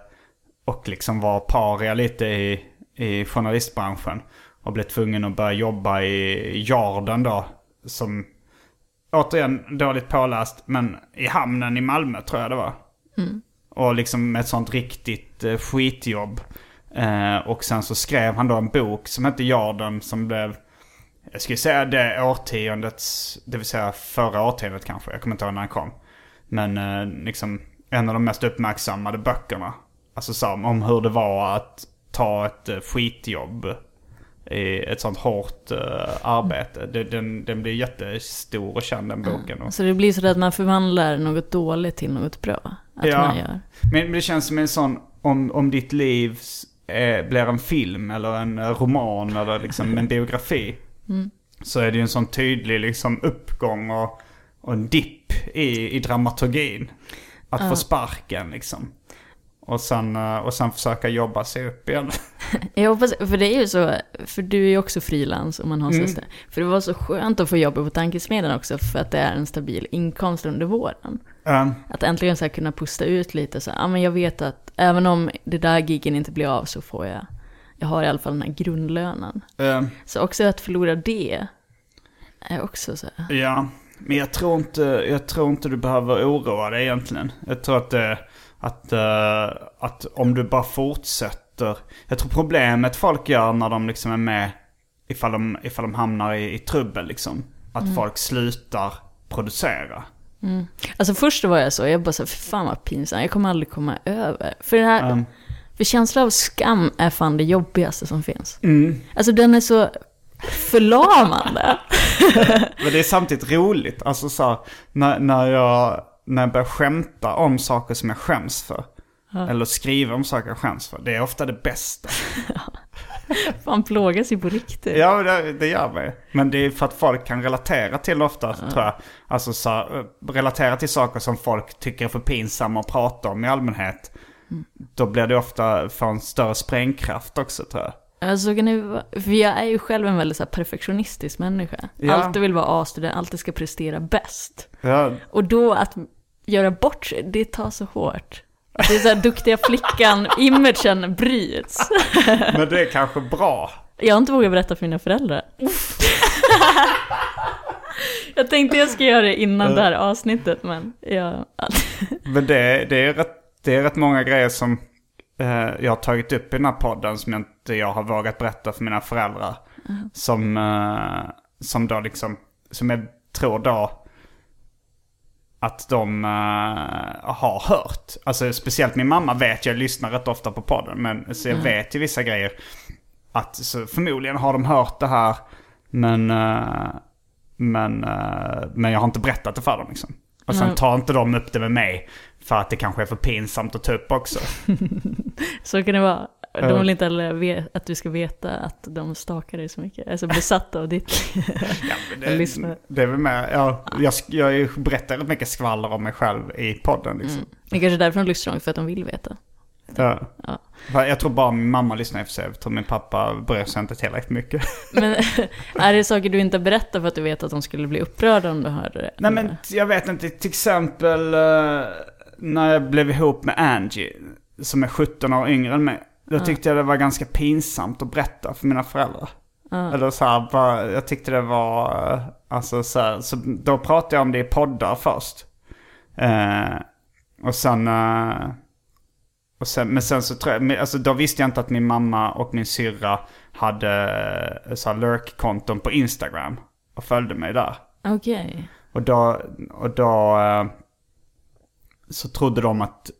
och liksom var paria lite i, i journalistbranschen. Och blev tvungen att börja jobba i Jarden då. Som återigen dåligt påläst, men i hamnen i Malmö tror jag det var. Och liksom med ett sånt riktigt eh, skitjobb. Eh, och sen så skrev han då en bok som hette Jarden som blev, jag skulle säga det årtiondets, det vill säga förra årtiondet kanske. Jag kommer inte ihåg när den kom. Men eh, liksom en av de mest uppmärksammade böckerna. Alltså så, om hur det var att ta ett eh, skitjobb i ett sånt hårt eh, arbete. Det, den, den blir jättestor och känd den boken. Och, Så det blir så att man förvandlar något dåligt till något bra. Att Ja. man gör. Men, det känns som en sån, om, om ditt liv eh, blir en film eller en eh, roman eller liksom en biografi. Så är det ju en sån tydlig liksom uppgång och, och en dipp i, i dramaturgin. Att få sparken liksom. Och sen, eh, och sen försöka jobba sig upp igen. Jag hoppas, för det är ju så, för du är ju också frilans och man har mm. För det var så skönt att få jobba på tankesmedjan också för att det är en stabil inkomst under våren. Mm. Att äntligen så här kunna pusta ut lite så ja men jag vet att även om det där gigen inte blir av så får jag, jag har i alla fall den här grundlönen. Mm. Så också att förlora det är också så här. Ja, men jag tror inte, jag tror inte du behöver oroa dig egentligen. Jag tror att, det, att, uh, att om du bara fortsätter. Jag tror problemet folk gör när de liksom är med, ifall de, ifall de hamnar i, i trubbel liksom. Att mm. folk slutar producera. Mm. Alltså först var jag så, jag bara så fan vad pinsamt, jag kommer aldrig komma över. För det här, um. för känslan av skam är fan det jobbigaste som finns. Mm. Alltså den är så förlamande. Men det är samtidigt roligt. Alltså så när, när, jag, när jag börjar skämta om saker som jag skäms för. Ja. Eller skriva om saker jag skäms för. Det är ofta det bästa. Fan plågas ju på riktigt. Ja, det, det gör mig. Men det är för att folk kan relatera till ofta, ja. tror jag. Alltså så, relatera till saker som folk tycker är för pinsamma att prata om i allmänhet. Mm. Då blir det ofta för en större sprängkraft också, tror jag. Alltså, det, för jag är ju själv en väldigt så perfektionistisk människa. Ja. Alltid vill vara A-student, alltid ska prestera bäst. Ja. Och då att göra bort sig, det tar så hårt. Det är så här duktiga flickan-imagen bryts. Men det är kanske bra. Jag har inte vågat berätta för mina föräldrar. jag tänkte jag ska göra det innan det här avsnittet, men jag... men det, det, är rätt, det är rätt många grejer som eh, jag har tagit upp i den här podden som jag inte jag har vågat berätta för mina föräldrar. Mm. Som, eh, som då liksom, som jag tror då att de uh, har hört. Alltså speciellt min mamma vet, jag lyssnar rätt ofta på podden, men så jag mm. vet ju vissa grejer. Att så förmodligen har de hört det här, men, uh, men, uh, men jag har inte berättat det för dem liksom. Och sen tar inte de upp det med mig för att det kanske är för pinsamt att ta upp också. så kan det vara. De vill inte heller att du ska veta att de stakar dig så mycket. Är så besatta av ditt ja, det, det är väl med. Ja, jag, jag berättar rätt mycket skvaller om mig själv i podden. Liksom. Mm. Det är kanske därför de lyssnar, för att de vill veta. Ja. ja. Jag tror bara min mamma lyssnar i och för sig. Jag tror min pappa bryr sig inte tillräckligt mycket. Men är det saker du inte berättar för att du vet att de skulle bli upprörda om du hörde det? Nej men jag vet inte. Till exempel uh, när jag blev ihop med Angie. Som är 17 år yngre än mig. Då tyckte jag det var ganska pinsamt att berätta för mina föräldrar. Mm. Eller så här, bara, jag tyckte det var, alltså så här, så då pratade jag om det i poddar först. Eh, och sen, eh, och sen, men sen så tror jag, alltså då visste jag inte att min mamma och min syrra hade eh, så här lurk-konton på Instagram. Och följde mig där. Okej. Okay. Och då, och då eh, så trodde de att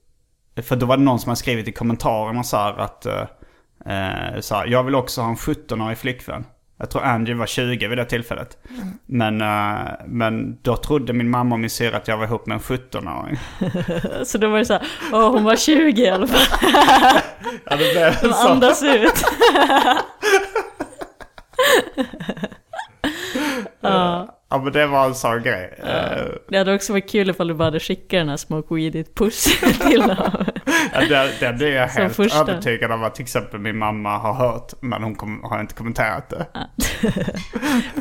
för då var det någon som hade skrivit i kommentarerna så här att... Eh, så här, jag vill också ha en 17-årig flickvän. Jag tror Angie var 20 vid det tillfället. Mm. Men, uh, men då trodde min mamma och min syrra att jag var ihop med en 17-åring. så då var det så här, åh hon var 20 i alla fall. ja, det blev De så. andas ut. ja. Ja men det var en sån grej. Ja. Det hade också varit kul ifall du bara hade skickat den här Smoke Weed It Puss till dem. ja, den, den är jag helt första. övertygad om att till exempel min mamma har hört. Men hon kom, har inte kommenterat det. Ja.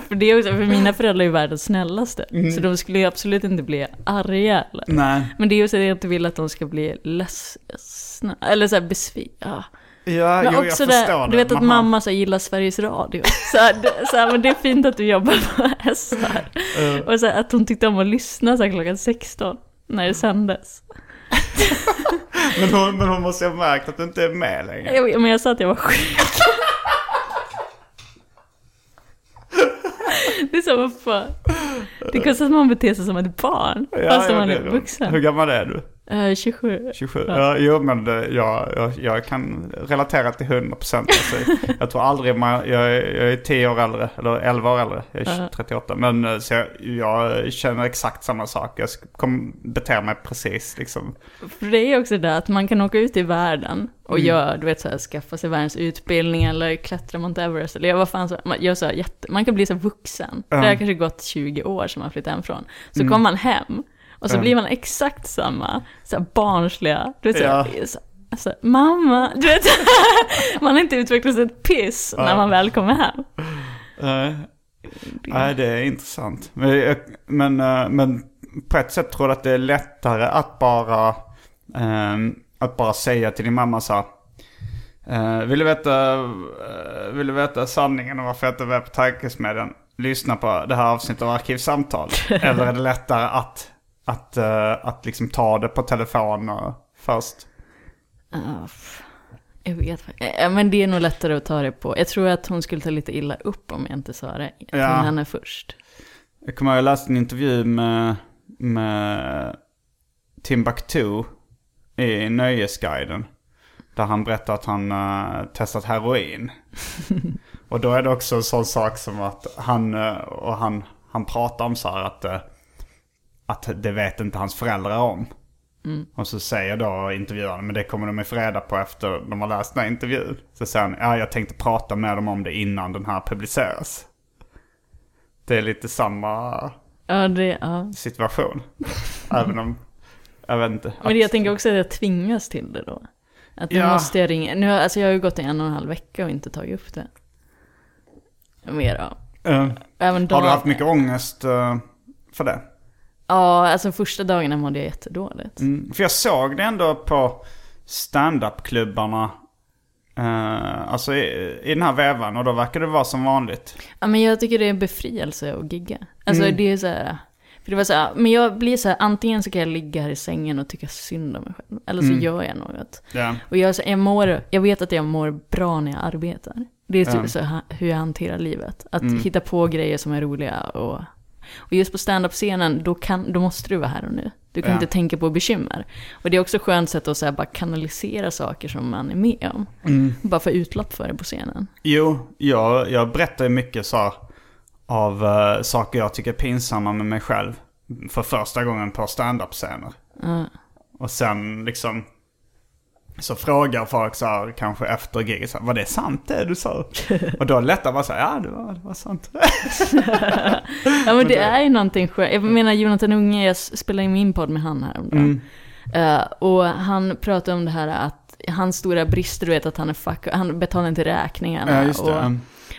för, det är också, för mina föräldrar är världens snällaste. Mm. Så de skulle ju absolut inte bli arga. Eller? Nej. Men det är ju så att jag inte vill att de ska bli ledsna. Eller såhär besvikna. Ja, men jo, också jag förstår det. Du vet att mamma, mamma så gillar Sveriges Radio. Så, här, det, så här, men det är fint att du jobbar på SR. Uh. Och så här, att hon tyckte om att lyssna så här, klockan 16 när det sändes. men, hon, men hon måste ha märkt att du inte är med längre. Jag, men jag sa att jag var sjuk. det är så, vad fan. Det kostar att man beter sig som ett barn, ja, fast ja, man är vuxen. Hur gammal är du? Uh, 27. 27. Ja. ja, jo men det, jag, jag, kan relatera till 100%. Alltså, jag tror aldrig man, jag, jag är 10 år äldre, eller 11 år äldre, jag är uh. 38. Men eh, så jag, jag, känner exakt samma sak. Jag kommer bete mig precis liksom. För det är också det att man kan åka ut i världen och mm. gör, du vet så här, skaffa sig världens utbildning eller klättra Mount Everest eller vad fan så, man, gör så här, jätte, man kan bli så vuxen. Uh. Det har kanske gått 20 år som man flyttat hemifrån. Så mm. kommer man hem och så blir man exakt samma, så här barnsliga, du vet, ja. så, Alltså, mamma, du vet, man har inte utvecklat ett piss när man väl kommer hem. Nej, Nej, det är intressant. Men, men, eh, men på ett sätt tror jag att det är lättare att bara, ehm, att bara säga till din mamma så här. eh, vill, du veta, eh, vill du veta sanningen om varför jag inte med på tankesmedjan? Lyssna på det här avsnittet av Arkivsamtal. Eller är det lättare att, att, eh, att liksom ta det på telefon först? F- jag vet fa- ja, Men det är nog lättare att ta det på. Jag tror att hon skulle ta lite illa upp om jag inte sa det till Ja. henne först. Jag kommer ihåg jag läste en intervju med, med Timbuktu i Nöjesguiden. Där han berättar att han uh, testat heroin. och då är det också en sån sak som att han, eh, och han, han pratar om så här att, eh, att det vet inte hans föräldrar om. Och så säger då intervjuaren, men det kommer de få reda på efter de har läst den här intervjun. Så säger han, ja jag tänkte prata med dem om det innan den här publiceras. Det är lite samma Ja, det, ja. situation. Även om, jag vet inte. Men jag tänker också att jag tvingas till det då. Att nu Ja. måste jag ringa. Nu, alltså jag har ju gått i en och en halv vecka och inte tagit upp det. Mer. Eh, Även har du haft mycket ångest eh, för det? Ja, alltså första dagarna mådde jag jättedåligt. Mm, för jag såg det ändå på stand-up-klubbarna. eh, alltså i, i den här vevan och då verkar det vara som vanligt. Ja, men jag tycker det är en befrielse att gigga. Alltså Mm. det är så här. För det var så här, men jag blir så här, antingen så kan jag ligga här i sängen och tycka synd om mig själv. Eller så Mm. gör jag något. Ja. Och jag, så- jag, mår, jag vet att jag mår bra när jag arbetar. Det är typ Ja. så hur jag hanterar livet. Att Mm. hitta på grejer som är roliga och... Och just på stand-up-scenen, då, kan, då måste du vara här och nu. Du kan Ja. inte tänka på bekymmer. Och det är också skönt sätt att så bara kanalisera saker som man är med om. Mm. Bara få utlopp för det på scenen. Jo, jag, jag berättar mycket så av eh, saker jag tycker är pinsamma med mig själv. För första gången på stand-up-scener. Ja. Och sen liksom så frågar folk så här, kanske efter giget, så här, var det sant det du sa? Och då är det lättare att bara säga, ja det var, det var sant. Ja men det är ju någonting skönt. Jag menar Jonathan Unge, jag spelade in min podd med han häromdagen. Mm. Eh, och han pratade om det här att hans stora brister, du vet att han är fuck, han betalar inte räkningarna. Ja. Och,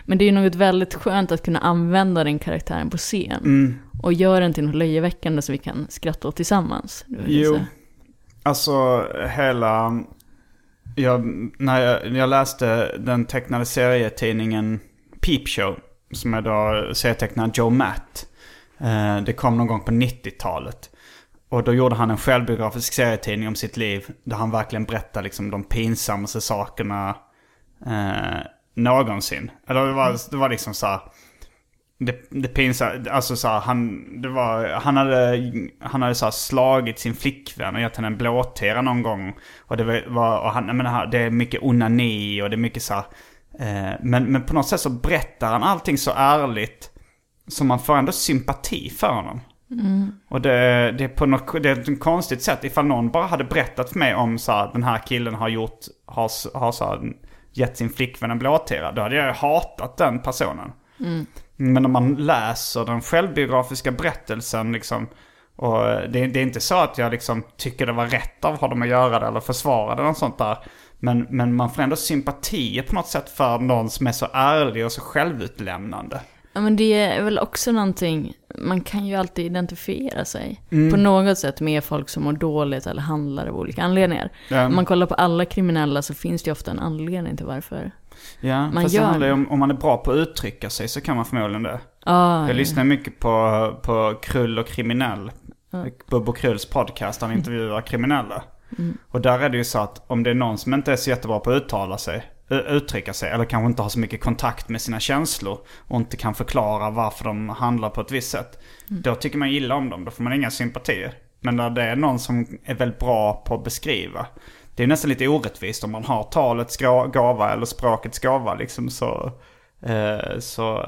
men det är ju något väldigt skönt att kunna använda den karaktären på scen. Mm. Och göra den till något löjeväckande så vi kan skratta åt tillsammans. Jo, så- alltså hela... Jag, när jag, jag läste den tecknade serietidningen Peep Show, som är då serietecknaren Joe Matt. Eh, det kom någon gång på 90-talet. Och då gjorde han en självbiografisk serietidning om sitt liv. Där han verkligen berättar liksom de pinsammaste sakerna eh, någonsin. Eller det var, det var liksom så här... Det, det pinsamma, alltså så här, han, det var, han hade, han hade så här slagit sin flickvän och gett henne en blåtira någon gång. Och det var, och han, jag menar, det är mycket onani och det är mycket så här, eh, men, men på något sätt så berättar han allting så ärligt. Så man får ändå sympati för honom. Och det, det, är på något, det är ett konstigt sätt. Ifall någon bara hade berättat för mig om så här, den här killen har gjort, har, har så här, gett sin flickvän en blåtira. Då hade jag hatat den personen. Men om man läser den självbiografiska berättelsen liksom. Och eh, det, det är inte så att jag liksom tycker det var rätt av honom att göra det eller försvara det eller något sånt där. Men, men man får ändå sympatier på något sätt för någon som är så ärlig och så självutlämnande. Ja men det är väl också någonting, man kan ju alltid identifiera sig Mm. på något sätt med folk som mår dåligt eller handlar av olika anledningar. Ja. Om man kollar på alla kriminella så finns det ju ofta en anledning till varför. Ja, Man fast gör det handlar ju om, om man är bra på att uttrycka sig så kan man förmodligen det. Ah, Jag lyssnar mycket på, på Krull och kriminell. Bubbo Krulls podcast, han intervjuar kriminella. Och där är det ju så att om det är någon som inte är så jättebra på att uttala sig, uttrycka sig, eller kanske inte har så mycket kontakt med sina känslor och inte kan förklara varför de handlar på ett visst sätt. Då tycker man illa om dem, då får man inga sympatier. Men när det är någon som är väldigt bra på att beskriva. Det är nästan lite orättvist om man har talets gava eller språkets gava liksom så, eh, så,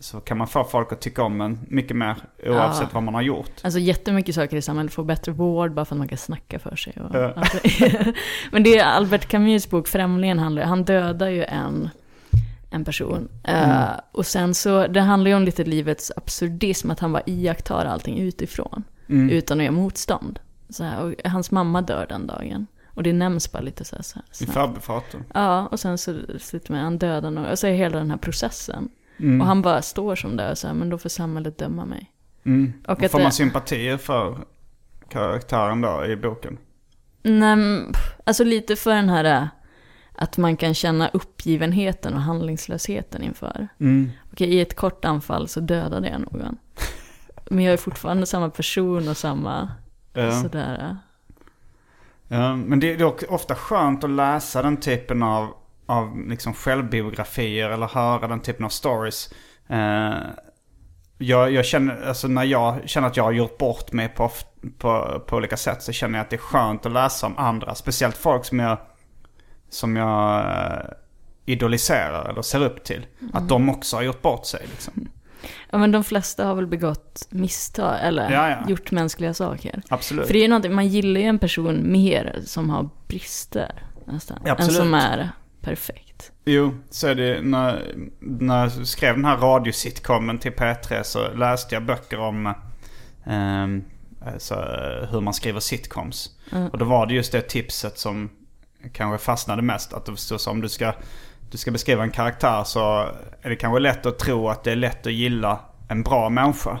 så kan man få folk att tycka om en mycket mer oavsett Ja. vad man har gjort. Alltså jättemycket saker i samhället får bättre vård bara för att man kan snacka för sig. Och Ja. allt det. Men det är Albert Camus bok Främlingen handlar Han dödar ju en, en person. Eh, och sen så, det handlar ju om lite livets absurdism, att han bara iakttar allting utifrån. Utan att göra motstånd. Så här, och hans mamma dör den dagen. Och det nämns bara lite så här, så här I förbifarten. Ja, och sen så slutar med han dödar någon. Alltså hela den här processen. Mm. Och han bara står som det och så här, men då får samhället döma mig. Mm. Och Och att får det- man sympatier för karaktären då i boken? Nej, alltså lite för den här äh, att man kan känna uppgivenheten och handlingslösheten inför. Mm. Okej, i ett kort anfall så dödade jag någon. Men jag är fortfarande samma person och samma Ja. sådär. äh. Ja, men det är ofta skönt att läsa den typen av, av liksom självbiografier eller höra den typen av stories. Eh, jag, jag känner, alltså när jag känner att jag har gjort bort mig på, på, på olika sätt så känner jag att det är skönt att läsa om andra. Speciellt folk som jag, som jag eh, idoliserar eller ser upp till. Att de också har gjort bort sig liksom. Ja men de flesta har väl begått misstag eller Ja, ja. gjort mänskliga saker. Absolut. För det är ju någonting, man gillar ju en person mer som har brister nästan. Ja, absolut. Än som är perfekt. Jo, så är det när, när jag skrev den här radiositcomen till P3 så läste jag böcker om ehm, alltså, hur man skriver sitcoms. Och då var det just det tipset som kanske fastnade mest. Att det stod så om du ska, du ska beskriva en karaktär så är det kanske lätt att tro att det är lätt att gilla en bra människa.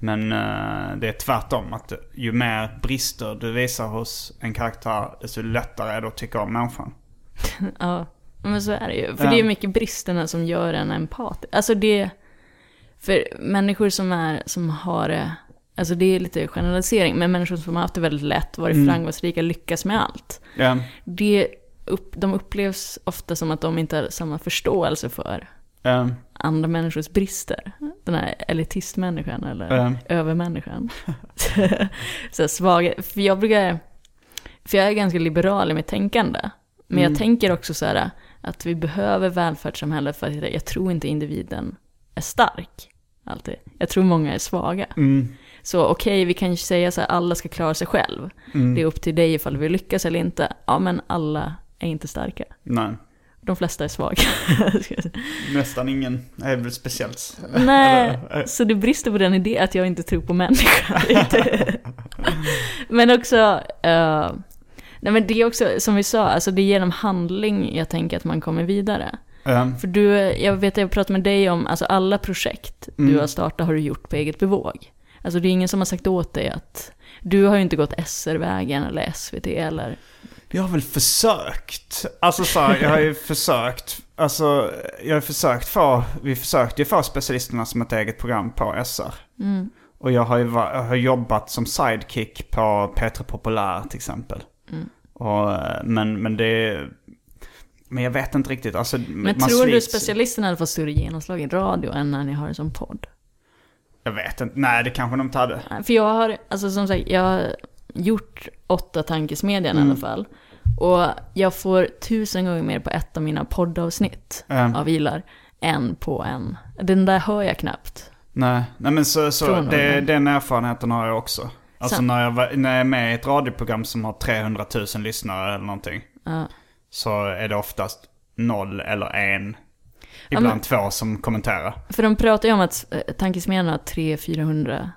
Men eh, det är tvärtom. Att ju mer brister du visar hos en karaktär desto lättare är det att tycka om människan. Ja, men så är det ju. För Ja. det är mycket bristerna som gör en empatisk. Alltså det... För människor som är, som har det... Alltså det är lite generalisering, men människor som har haft det väldigt lätt, varit Mm. framgångsrika, lyckas med allt. Ja. Det upp, de upplevs ofta som att de inte har samma förståelse för Ja. andra människors brister. Den här elitistmänniskan eller Ja. övermänniskan. så svaga, för jag brukar, för jag är ganska liberal i mitt tänkande. Men Mm. jag tänker också så här att vi behöver välfärdssamhället för att jag tror inte individen är stark. Alltid. Jag tror många är svaga. Mm. Så okej, vi kan ju säga så här, alla ska klara sig själv. Mm. Det är upp till dig ifall vi lyckas eller inte. Ja, men alla är inte starka. Nej. De flesta är svaga. Nästan ingen är väl speciellt. Nej, eh, så det brister på den idén att jag inte tror på människan. men också, eh, nej men det är också som vi sa, alltså det är genom handling jag tänker att man kommer vidare. ja. För du, jag vet jag pratade med dig om, alltså alla projekt Mm. du har startat har du gjort på eget bevåg. Alltså det är ingen som har sagt åt dig att, du har ju inte gått SR-vägen eller SVT eller, Jag har väl försökt. Alltså så här, jag har ju försökt. Alltså, jag har försökt få, vi försökte ju få specialisterna som ett eget program på SR. mm, Och jag har ju jag har jobbat som sidekick på P3 Populär till exempel. Mm. Och, eh, men, men det... Men jag vet inte riktigt. Alltså, Men tror du slits- specialisterna hade fått större genomslag i radio än när ni har det som podd? Jag vet inte. Nej, det kanske de inte hade. För jag har, alltså som sagt, jag har gjort åtta tankesmedjan Mm. i alla fall. Och jag får tusen gånger mer på ett av mina poddavsnitt Mm. av Ilar än på en. Den där hör jag knappt. Nej, nej men så, så det, den erfarenheten har jag också. Alltså när jag, när jag är med i ett radioprogram som har 300 000 lyssnare eller någonting. Ja. Så är det oftast noll eller en. Ja, Ibland men- två som kommenterar. För de pratar ju om att eh, tankesmedjan har 300-400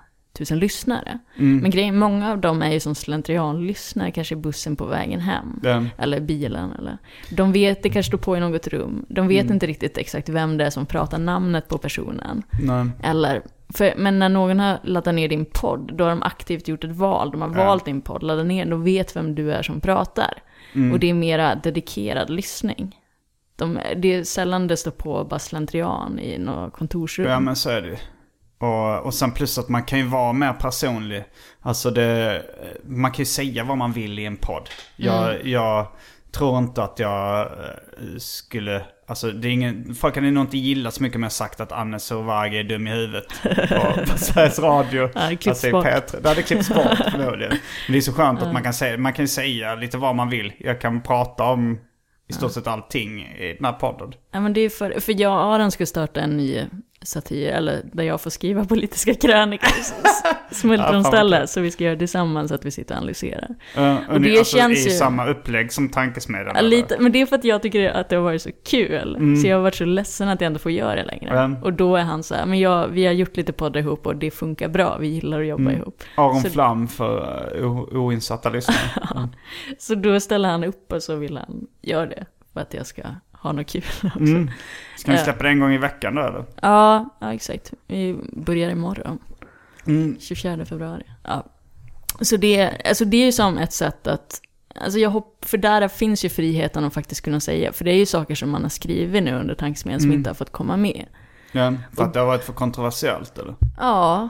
000 lyssnare. Mm. Men grejen, många av dem är ju som slentrianlyssnare, kanske i bussen på vägen hem. Den, Eller bilen eller... De vet, det kanske står på i något rum. De vet Mm. inte riktigt exakt vem det är som pratar namnet på personen. nej. Eller, för, men när någon har laddat ner din podd, då har de aktivt gjort ett val. De har Ja. valt din podd, laddat ner den och vet vem du är som pratar. Mm. Och det är mera dedikerad lyssning. De, det är sällan det står på bara slentrian i något kontorsrum. Ja men så är det och, och sen plus att man kan ju vara mer personlig. Alltså det, man kan ju säga vad man vill i en podd. Jag, jag tror inte att jag eh, skulle, alltså det är ingen, folk kan ju nog inte gilla så mycket om jag sagt att Anne Sorvagi är dum i huvudet på, på Sveriges Radio. Ja, det alltså. P3. Det hade klippts bort förmodligen. Men det är så skönt att man kan säga, man kan säga lite vad man vill. Jag kan prata om i stort sett allting i den här podden. Ja, men det är för, för jag och Aron ska starta en ny satir, eller där jag får skriva politiska krönikor. Smultronställe, så vi ska göra det tillsammans, att vi sitter och analyserar. Uh, Och det alltså, känns I ju- samma upplägg som Tankesmedjan? Ja, eller? lite, men det är för att jag tycker att det har varit så kul. Mm. Så jag har varit så ledsen att jag inte får göra det längre. Mm. Och då är han så här, men jag, vi har gjort lite poddar ihop och det funkar bra, vi gillar att jobba Mm. ihop. Aron Så- Flam för uh, oinsatta lyssnare. Så då ställer han upp och så vill han göra det. För att jag ska ha något kul också. Mm. Ska ni Ja. släppa det en gång i veckan då eller? Ja, ja, exakt. Vi börjar imorgon. Mm. 24 februari. Ja. Så det, alltså det är ju som ett sätt att, alltså jag hopp, för där finns ju friheten att faktiskt kunna säga, för det är ju saker som man har skrivit nu under tankesmedjan som Mm. inte har fått komma med. Ja, för att det har varit för kontroversiellt eller? Ja,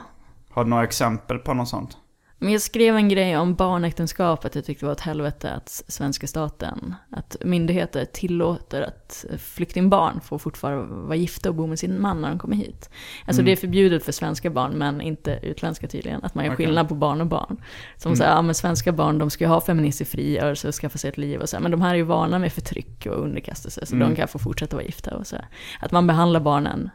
Har du några exempel på något sånt? Men jag skrev en grej om barnäktenskapet, jag tyckte det var ett helvete att svenska staten, att myndigheter tillåter att flyktingbarn får fortfarande vara gifta och bo med sin man när de kommer hit. Alltså Mm. det är förbjudet för svenska barn, men inte utländska tydligen, att man gör Okej. skillnad på barn och barn. Som Mm. säger, ja men svenska barn de ska ju ha feministisk frigörelse och skaffa sig ett liv och så men de här är ju vana med förtryck och underkastelse, så Mm. de kan få fortsätta vara gifta och så. Att man behandlar barnen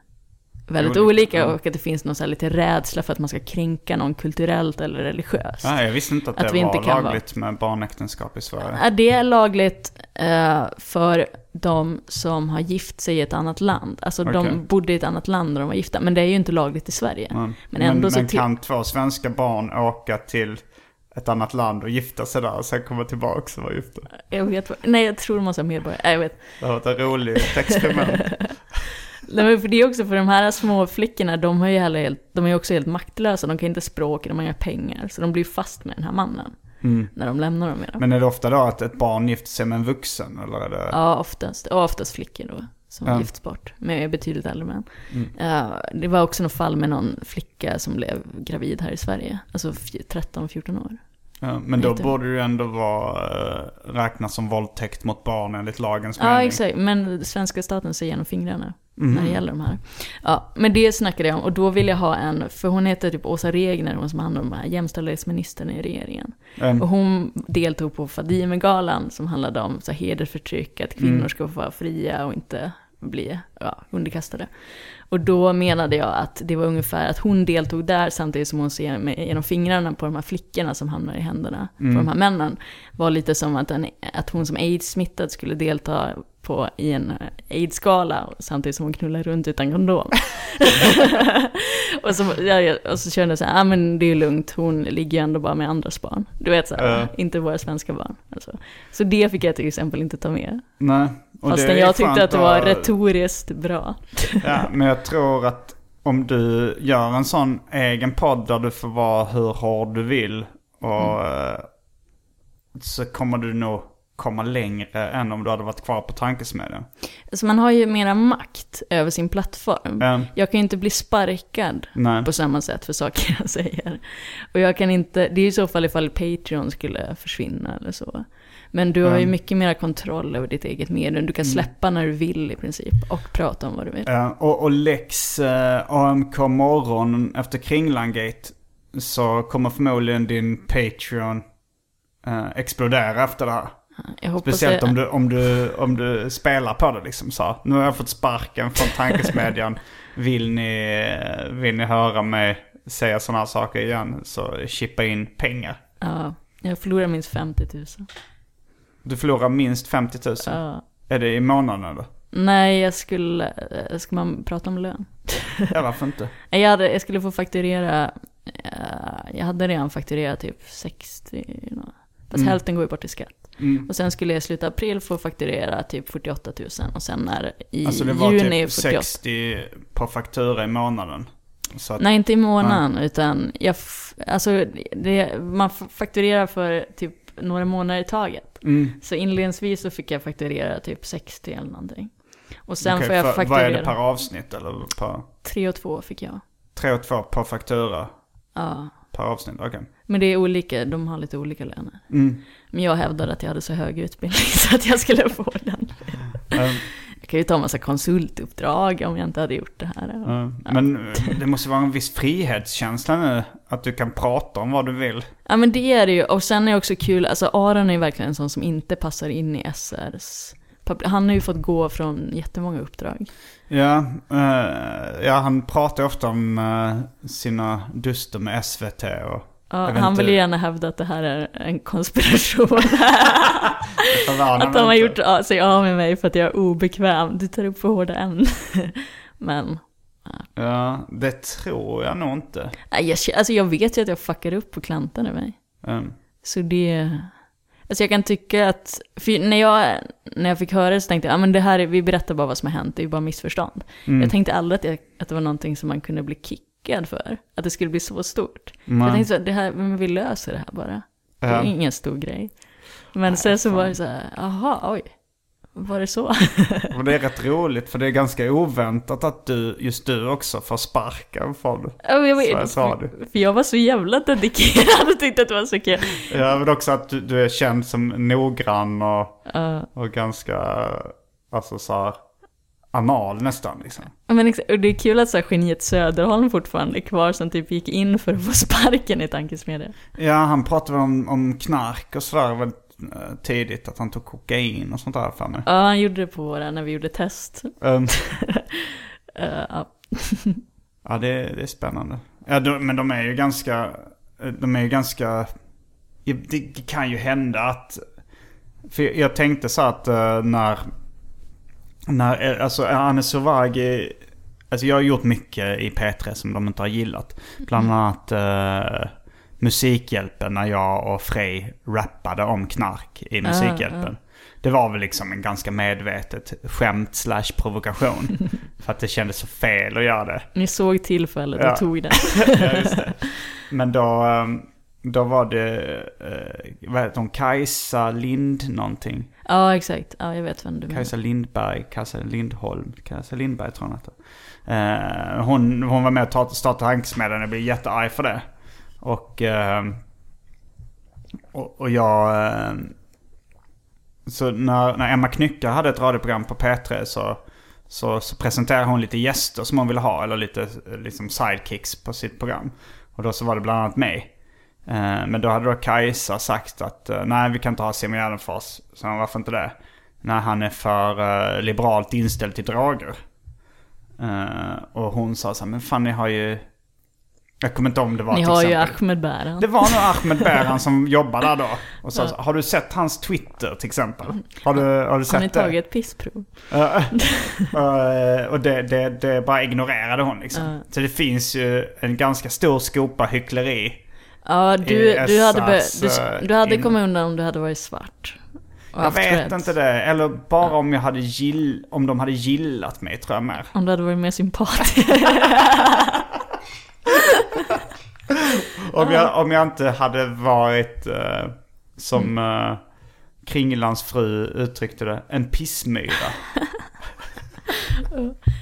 väldigt Olika, olika, och att det finns någon så lite rädsla för att man ska kränka någon kulturellt eller religiöst. Nej, jag visste inte att, Att det inte var kan lagligt med barnäktenskap i Sverige. Det är lagligt eh, för de som har gift sig i ett annat land. Alltså Okej. de bodde i ett annat land när de var gifta, men det är ju inte lagligt i Sverige. Men, Men ändå men, så men kan två svenska barn åka till ett annat land och gifta sig där och sen komma tillbaka och vara gifta? Jag vet Nej, jag tror de måste ha medborgare. Nej, Jag vet. Det har varit ett roligt experiment. Nej, men för det är också för de här små flickorna, de, har ju heller helt, de är ju också helt maktlösa. De kan inte språk, de har inga pengar. Så de blir fast med den här mannen. Mm. När de lämnar dem. Men är det ofta då att ett barn gifter sig med en vuxen? Eller är det... Ja, oftast. Och oftast flickor då. Som Ja. gifts bort. Med betydligt äldre män. Mm. Ja, det var också något fall med någon flicka som blev gravid här i Sverige. Alltså f- 13-14 år. Ja, men då borde det ju ändå vara, äh, räknas som våldtäkt mot barn enligt lagens Ja, mening. exakt. Men svenska staten ser genom fingrarna Mhm. när det gäller de här. Ja, men det snackade jag om. Och då vill jag ha en, för hon heter typ Åsa Regner, hon som handlar om här jämställdhetsministern i regeringen. Mm. Och hon deltog på Fadimegalan som handlade om så hedersförtryck, att kvinnor Mm. ska få vara fria och inte bli ja, underkastade. Och då menade jag att det var ungefär att hon deltog där samtidigt som hon ser med, genom fingrarna på de här flickorna som hamnar i händerna Mm. på de här männen. Var lite som att, en, att hon som aids-smittad skulle delta på, i en aids-gala samtidigt som hon knullar runt utan kondom. och, så, ja, och så kände jag så här, ah, men det är lugnt, hon ligger ju ändå bara med andras barn. Du vet så här, Ja. inte våra svenska barn. Alltså. Så det fick jag till exempel inte ta med. Nej. Och Fastän jag tyckte att det var att- retoriskt bra. Ja, men jag tror att om du gör en sån egen podd där du får vara hur hård du vill och Mm. eh, så kommer du nog komma längre än om du hade varit kvar på tankesmedjan. Så man har ju mera makt över sin plattform. Ja. Jag kan ju inte bli sparkad Nej. på samma sätt för saker jag säger. Och jag kan inte, det är i så fall ifall Patreon skulle försvinna eller så. Men du har ju Mm. mycket mera kontroll över ditt eget medium. Du kan släppa när du vill i princip och prata om vad du vill. Ja, och, och Lex eh, AMK morgon efter Kringlangate så kommer förmodligen din Patreon eh, explodera efter det här. Speciellt om du, om, du, om du spelar på det liksom så. här, Nu har jag fått sparken från tankesmedjan. Vill ni, vill ni höra mig säga sådana saker igen så chippa in pengar. Ja, jag förlorar minst 50 000. Du förlorar minst 50 000. Ja. Är det i månaden eller? Nej, jag skulle, eh, ska man prata om lön? Ja, varför inte? Nej, Jag, hade, jag skulle få fakturera, eh, jag hade redan fakturerat typ 60, nå. fast Mm. hälften går ju bort i skatt. Mm. Och sen skulle jag i slutet av april få fakturera typ 48 000 och sen när i Alltså det var juni typ 48 60 på faktura i månaden. Att, Nej, inte i månaden, utan jag, alltså, det, man fakturerar för typ några månader i taget. mm. Så inledningsvis så fick jag fakturera typ 60 eller någonting. Och sen Okej, får jag för, fakturera, Vad är det per avsnitt eller per? 3 och 2 fick jag. 3 och 2 per faktura Ja. per avsnitt? Okej. Men det är olika, de har lite olika löner. Mm. Men jag hävdade att jag hade så hög utbildning så att jag skulle få den. Ehm, Jag kan ju ta en massa konsultuppdrag om jag inte hade gjort det här. Ja, Men det måste vara en viss frihetskänsla nu. Att du kan prata om vad du vill. Ja men det är det ju. Och sen är det också kul, alltså Aron är ju verkligen en sån som inte passar in i SRs han har ju fått gå från jättemånga uppdrag. Ja, eh, ja han pratar ofta om eh, sina duster med SVT och... Ja, han vill ju gärna hävda att det här är en konspiration. att de har gjort ja, sig av med mig för att jag är obekväm. Du tar upp för hårda ämnen. Men Ja, det tror jag nog inte. jag, alltså jag vet ju att jag fuckar upp på klantarna mig. Um, Så det... Alltså jag kan tycka att, när jag, när jag fick höra det så tänkte jag, ja men det här, är, vi berättar bara vad som har hänt, det är ju bara missförstånd. Mm. Jag tänkte aldrig att, jag, att det var någonting som man kunde bli kickad för. Att det skulle bli så stort. Nej. jag tänkte så, det här, men vi löser det här bara. Det är Ja. ingen stor grej. Men sen så var det så här, aha, oj. Var det så? Och det är rätt roligt för det är ganska oväntat att du, just du också får sparken från Ja, men jag Sveriges vet, Radio. för jag var så jävla dedikerad och tyckte att det var så kul. Ja, men också att du, du är känd som noggrann och, Ja. och ganska, alltså så här, anal nästan liksom. Men och det är kul att så här, geniet Söderholm fortfarande är kvar som typ gick in för att få sparken i tankesmedjan. Ja, han pratade om, om knark och sådär väldigt eh, tidigt, att han tog kokain och sånt där för mig. Ja, han gjorde det på våra när vi gjorde test. Um, Eh, ja. ja, det, det är spännande. Ja, de, men de är ju ganska, de är ju ganska, det, kan ju hända att, för jag, tänkte så att eh, när, när, eh, alltså Anne Sovagi, alltså jag har gjort mycket i P3 som de inte har gillat. Bland annat eh, Musikhjälpen när jag och Frej rappade om knark i Musikhjälpen. Det var väl liksom en ganska medvetet skämt slash provokation. för att det kändes så fel att göra det. Ni såg tillfället Ja. och tog det. Ja, just det. Men då, ehm, då var det, eh, vad heter hon, Kajsa Lind någonting. Ja, exakt. Ja, jag vet vem du menar. Kajsa Lindberg, Kajsa Lindholm, Kajsa Lindberg tror jag hon heter. Eh, hon, hon var med och ta- startade tankesmedjan, jag blev jättearg för det. Och, ehm, och, och jag... ehm, så när, när Emma Knyckare hade ett radioprogram på P3 så, så, så presenterade hon lite gäster som hon ville ha, eller lite eh, liksom sidekicks på sitt program. Och då så var det bland annat mig. Eh, Men då hade då Kajsa sagt att eh, nej vi kan inte ha Simon Gärdenfors. Så han varför inte det? När han är för eh, liberalt inställd till droger. Eh, och hon sa så här, men fan ni har ju... Jag kommer inte om det var Ni till har ju exempel. Ahmed Bäran. Det var nog Ahmed Bäran som jobbade där då. Och sa Ja. så, har du sett hans Twitter till exempel? Har du, har du Har sett ni det? tagit ett pissprov? Eh, eh, och det, det, det bara ignorerade hon liksom. Ja. Så det finns ju en ganska stor skopa hyckleri. Ja, du, du hade, be, du, eh, du hade in- kommit undan om du hade varit svart. Jag vet rätt. inte det. Eller bara om, jag hade gill, om de hade gillat mig tror jag mer. Om du hade varit mer sympatisk. Om jag, om jag inte hade varit, eh, som Mm. eh, Kringlands fru uttryckte det, en pissmyra.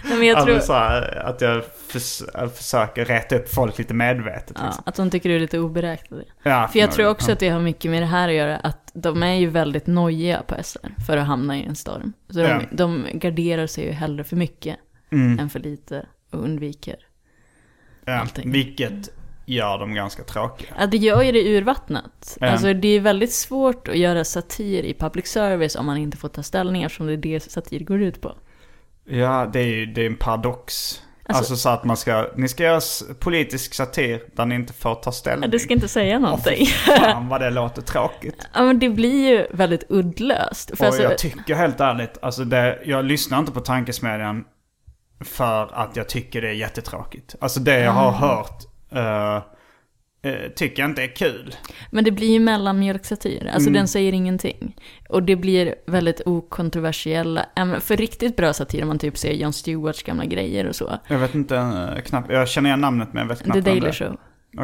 Nej, men jag tror... Alltså så här, att jag förs- försöker räta upp folk lite medvetet. Ja, Liksom. att de tycker du är lite oberäknelig. Ja, För jag tror ja. också att det har mycket med det här att göra, att de är ju väldigt nojiga på SR för att hamna i en storm. Så Ja. de, de garderar sig ju hellre för mycket Mm. än för lite och undviker. Ja, allting. vilket gör dem ganska tråkiga. Ja, det gör ju det urvattnat. Ja. Alltså det är väldigt svårt att göra satir i public service om man inte får ta ställning eftersom det är det satir går ut på. Ja, det är ju det är en paradox. Alltså, Alltså- så att man ska, ni ska göra politisk satir där ni inte får ta ställning. Du ska inte säga någonting. Fan vad det låter tråkigt. Ja men det blir ju väldigt uddlöst. För Och alltså, jag tycker helt ärligt, alltså det, jag lyssnar inte på Tankesmedjan för att jag tycker det är jättetråkigt. Alltså det jag har hört eh, eh, tycker jag inte är kul. Men det blir ju mellanmjölksatir, alltså Mm. den säger ingenting. Och det blir väldigt okontroversiella. För riktigt bra satir, om man typ ser Jon Stewarts gamla grejer och så. Jag vet inte eh, knappt, jag känner igen namnet men jag vet knappt The det Daily. Show.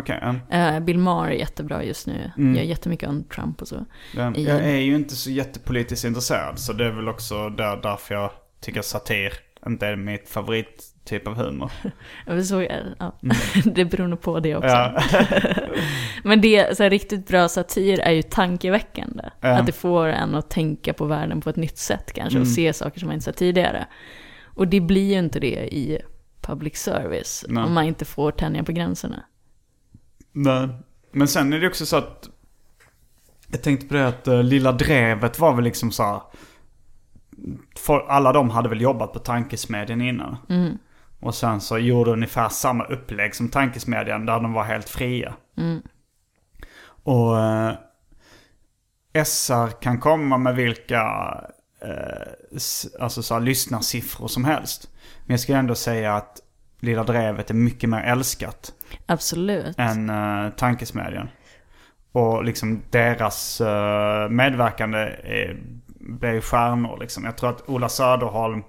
Ja. Eh, Bill Maher är jättebra just nu. Mm. Gör jättemycket om Trump och så. Jag är ju inte så jättepolitiskt intresserad så det är väl också där, därför jag tycker satir inte är mitt favorittyp av humor. Så, ja. det beror nog på det också. Mm. Ja. Men det, så här, riktigt bra satir är ju tankeväckande. Ja. Att det får en att tänka på världen på ett nytt sätt kanske. Mm. Och se saker som man inte sett tidigare. Och det blir ju inte det i public service. Nej. Om man inte får tänja på gränserna. Nej. Men sen är det också så att jag tänkte på det att uh, Lilla Drevet var väl liksom så här folk, alla de hade väl jobbat på tankesmedjan innan. Och sen så gjorde ungefär samma upplägg som tankesmedjan där de var helt fria. Och eh, SR kan komma med vilka eh, alltså så här, lyssnarsiffror som helst. Men jag ska ändå säga att Lilla Drevet är mycket mer älskat Absolut. än uh, Tankesmedjan. Och liksom deras uh, medverkande är, blev stjärnor liksom. Jag tror att Ola Söderholm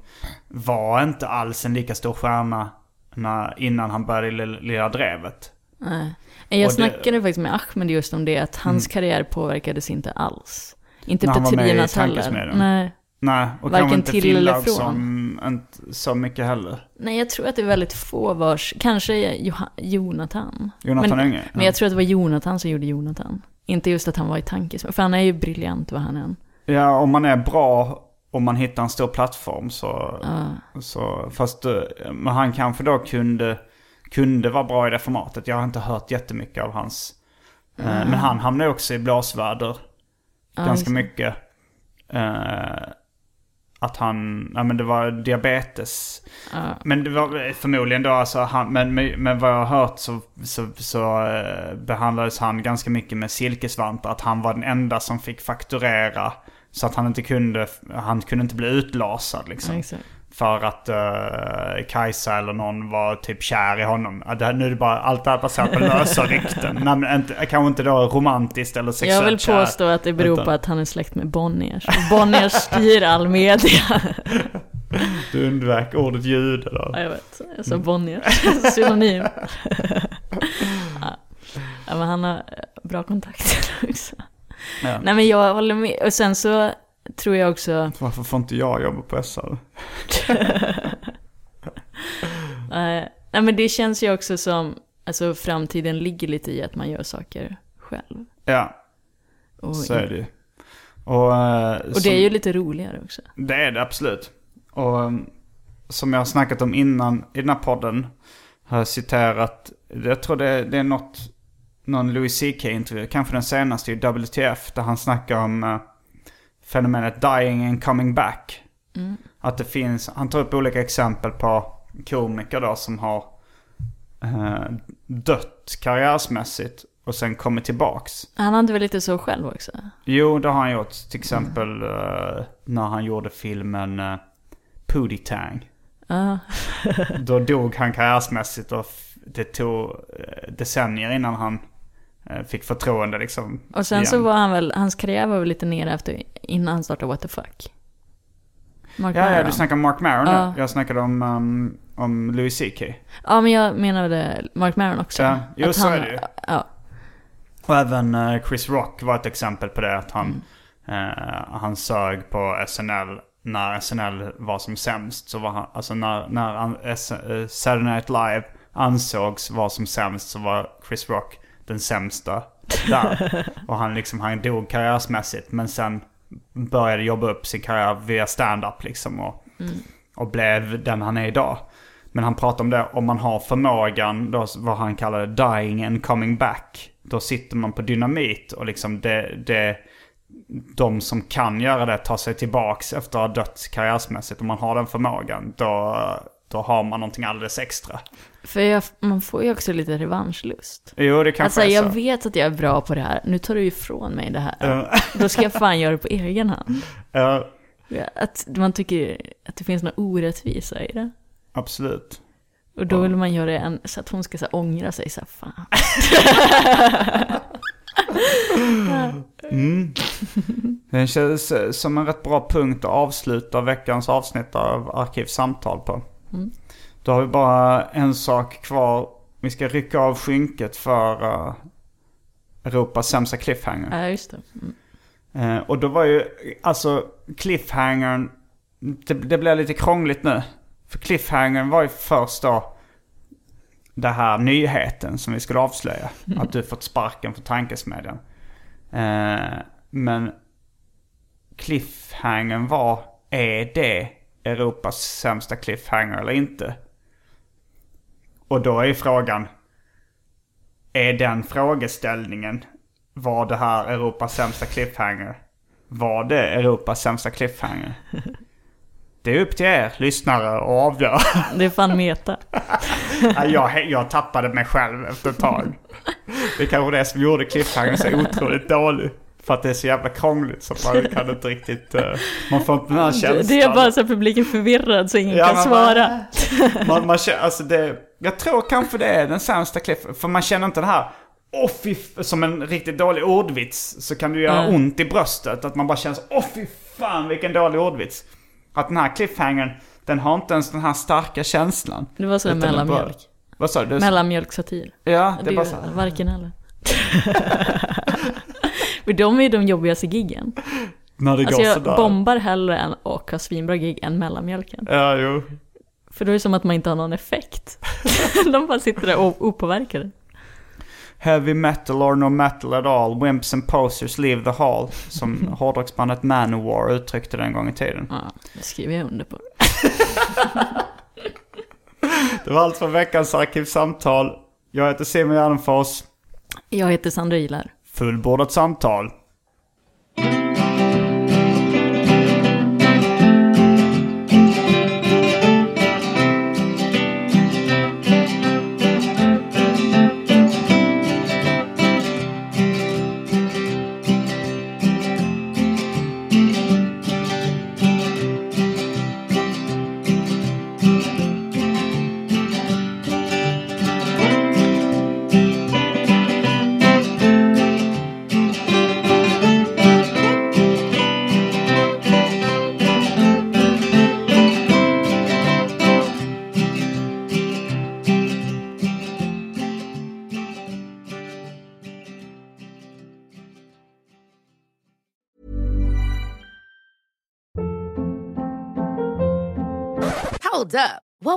var inte alls en lika stor stjärna när, innan han började Lilla Drevet. Nej. Jag Och det- snackade faktiskt med Ahmed just om det, att hans karriär påverkades inte alls. Inte När Petrinas heller. Nej. Nej, och Varken inte till eller från. som inte så mycket heller. Nej, jag tror att det är väldigt få vars, kanske Joha- Jonathan. Jonathan men, Unge, Men ja. jag tror att det var Jonathan som gjorde Jonathan. Inte just att han var i tankesmedjan, för han är ju briljant vad han än. Ja, om man är bra och man hittar en stor plattform så... Ja. så fast eh, men han kanske då kunde, kunde vara bra i det formatet. Jag har inte hört jättemycket av hans... eh, Men han hamnade också i blåsväder Ja, ganska det. mycket. Eh, att han, ja men det var diabetes. Ja. Men det var förmodligen då alltså, han, men, men, men vad jag har hört så, så, så eh, behandlades han ganska mycket med silkesvantar. Att han var den enda som fick fakturera. Så att han inte kunde, han kunde inte bli utlasad liksom. Ja. För att uh, Kajsa eller någon var typ kär i honom. Det här, nu är det bara, allt det här baserat på lösa rykten. Nej, men inte, kanske inte då romantiskt eller sexuellt Jag vill kär. påstå att det beror utan- på att han är släkt med Bonniers. Bonniers styr all media. Du undvek ordet jude då. Ja, jag vet. Jag sa Bonniers. Synonym. ja. ja, men han har eh, bra kontakter också. Ja. Nej, men jag håller med. Och sen så tror jag också... Varför får inte jag jobba på SR? Eh, nej, men det känns ju också som... Alltså framtiden ligger lite i att man gör saker själv. Ja, Och, så är det ju. Och, eh, och som- det är ju lite roligare också. Det är det absolut. Och um, som jag har snackat om innan i den här podden har jag citerat, jag tror det, det är något, någon Louis CK-intervju, kanske den senaste i WTF, där han snackar om uh, fenomenet dying and coming back. Att det finns, han tar upp olika exempel på komiker då som har uh, dött karriärsmässigt och sen kommit tillbaks. Han hade väl lite så själv också? Jo, det har han gjort. Till exempel eh, när han gjorde filmen uh, Pootie Tang. Ja. Då dog han karriärsmässigt och det tog decennier innan han fick förtroende liksom. Och sen igen. så var han väl, hans karriär var väl lite nere efter, innan han startade What the fuck. Mark Ja, ja, Maron. du snackar om Mark Maron Ja. nu. Jag snackade om, um, om Louis CK. Ja, men jag menade Mark Maron också. Ja, jo, Att så han, är det ju. Ja, Och även eh, Chris Rock var ett exempel på det. Att han, eh, han sög på SNL när SNL var som sämst. Så var han, alltså när, när eh, Saturday Night Live ansågs vara som sämst så var Chris Rock den sämsta där. Och han liksom, han dog karriärsmässigt. Men sen började jobba upp sin karriär via stand-up liksom. Och, och blev den han är idag. Men han pratar om det, om man har förmågan, då, vad han kallar det, dying and coming back. Då sitter man på dynamit och liksom det, det, de som kan göra det tar sig tillbaks efter att ha dött karriärsmässigt. Om man har den förmågan, då, då har man någonting alldeles extra. För jag, man får ju också lite revanschlust. Jo, det kanske Alltså är jag så. vet att jag är bra på det här, nu tar du ifrån mig det här. Ja. Då ska jag fan göra det på egen hand. Ja, Att man tycker att det finns något orättvisa i det. absolut. Och då vill man göra en, så att hon ska så här, ångra sig så här, fan. Det känns som en rätt bra punkt att avsluta veckans avsnitt av Arkivsamtal på. Då har vi bara en sak kvar. Vi ska rycka av skynket för uh, Europas sämsta cliffhanger. Ja, just det. Mm. Eh, och då var ju, alltså cliffhangern, det, det blir lite krångligt nu. För cliffhangern var ju först då det här nyheten som vi skulle avslöja. Att du fått sparken för tankesmedjan. Eh, men cliffhangern var, är det Europas sämsta cliffhanger eller inte? Och då är frågan, är den frågeställningen, var det här Europas sämsta cliffhanger? Var det Europas sämsta cliffhanger? Det är upp till er lyssnare att avgöra. Det är fan meta. Ja, jag, jag tappade mig själv efter ett tag. Det är kanske det som gjorde cliffhangern så otroligt dålig. För att det är så jävla krångligt så man kan inte riktigt... eh, man får inte den här känslan. Det är bara så att publiken är förvirrad så ingen Ja, kan men svara. Man, man alltså det, jag tror kanske det är den sämsta cliff. För man känner inte det här, åh f-" som en riktigt dålig ordvits. Så kan det göra Mm. ont i bröstet. Att man bara känner åh fy fan vilken dålig ordvits. Att den här cliffhangern, den har inte ens den här starka känslan. Det var så mellanmjölk. Vad sa du? Mellanmjölksatir. Ja, det Det är bara är så här. varken eller. För de är ju de jobbigaste giggen. När det Alltså går jag sådär. bombar hellre än och har svinbra gig än mellanmjölken. Ja, jo. För då är det som att man inte har någon effekt. de bara sitter där opåverkade. Heavy metal or no metal at all, wimps and posers leave the hall. Som hårdrocksbandet Manowar uttryckte den gång i tiden. Ja, det skriver jag under på. Det var allt för veckans Arkivsamtal. Jag heter Simon Gärdenfors. Jag heter Sandra Ilar. Fullbordat samtal.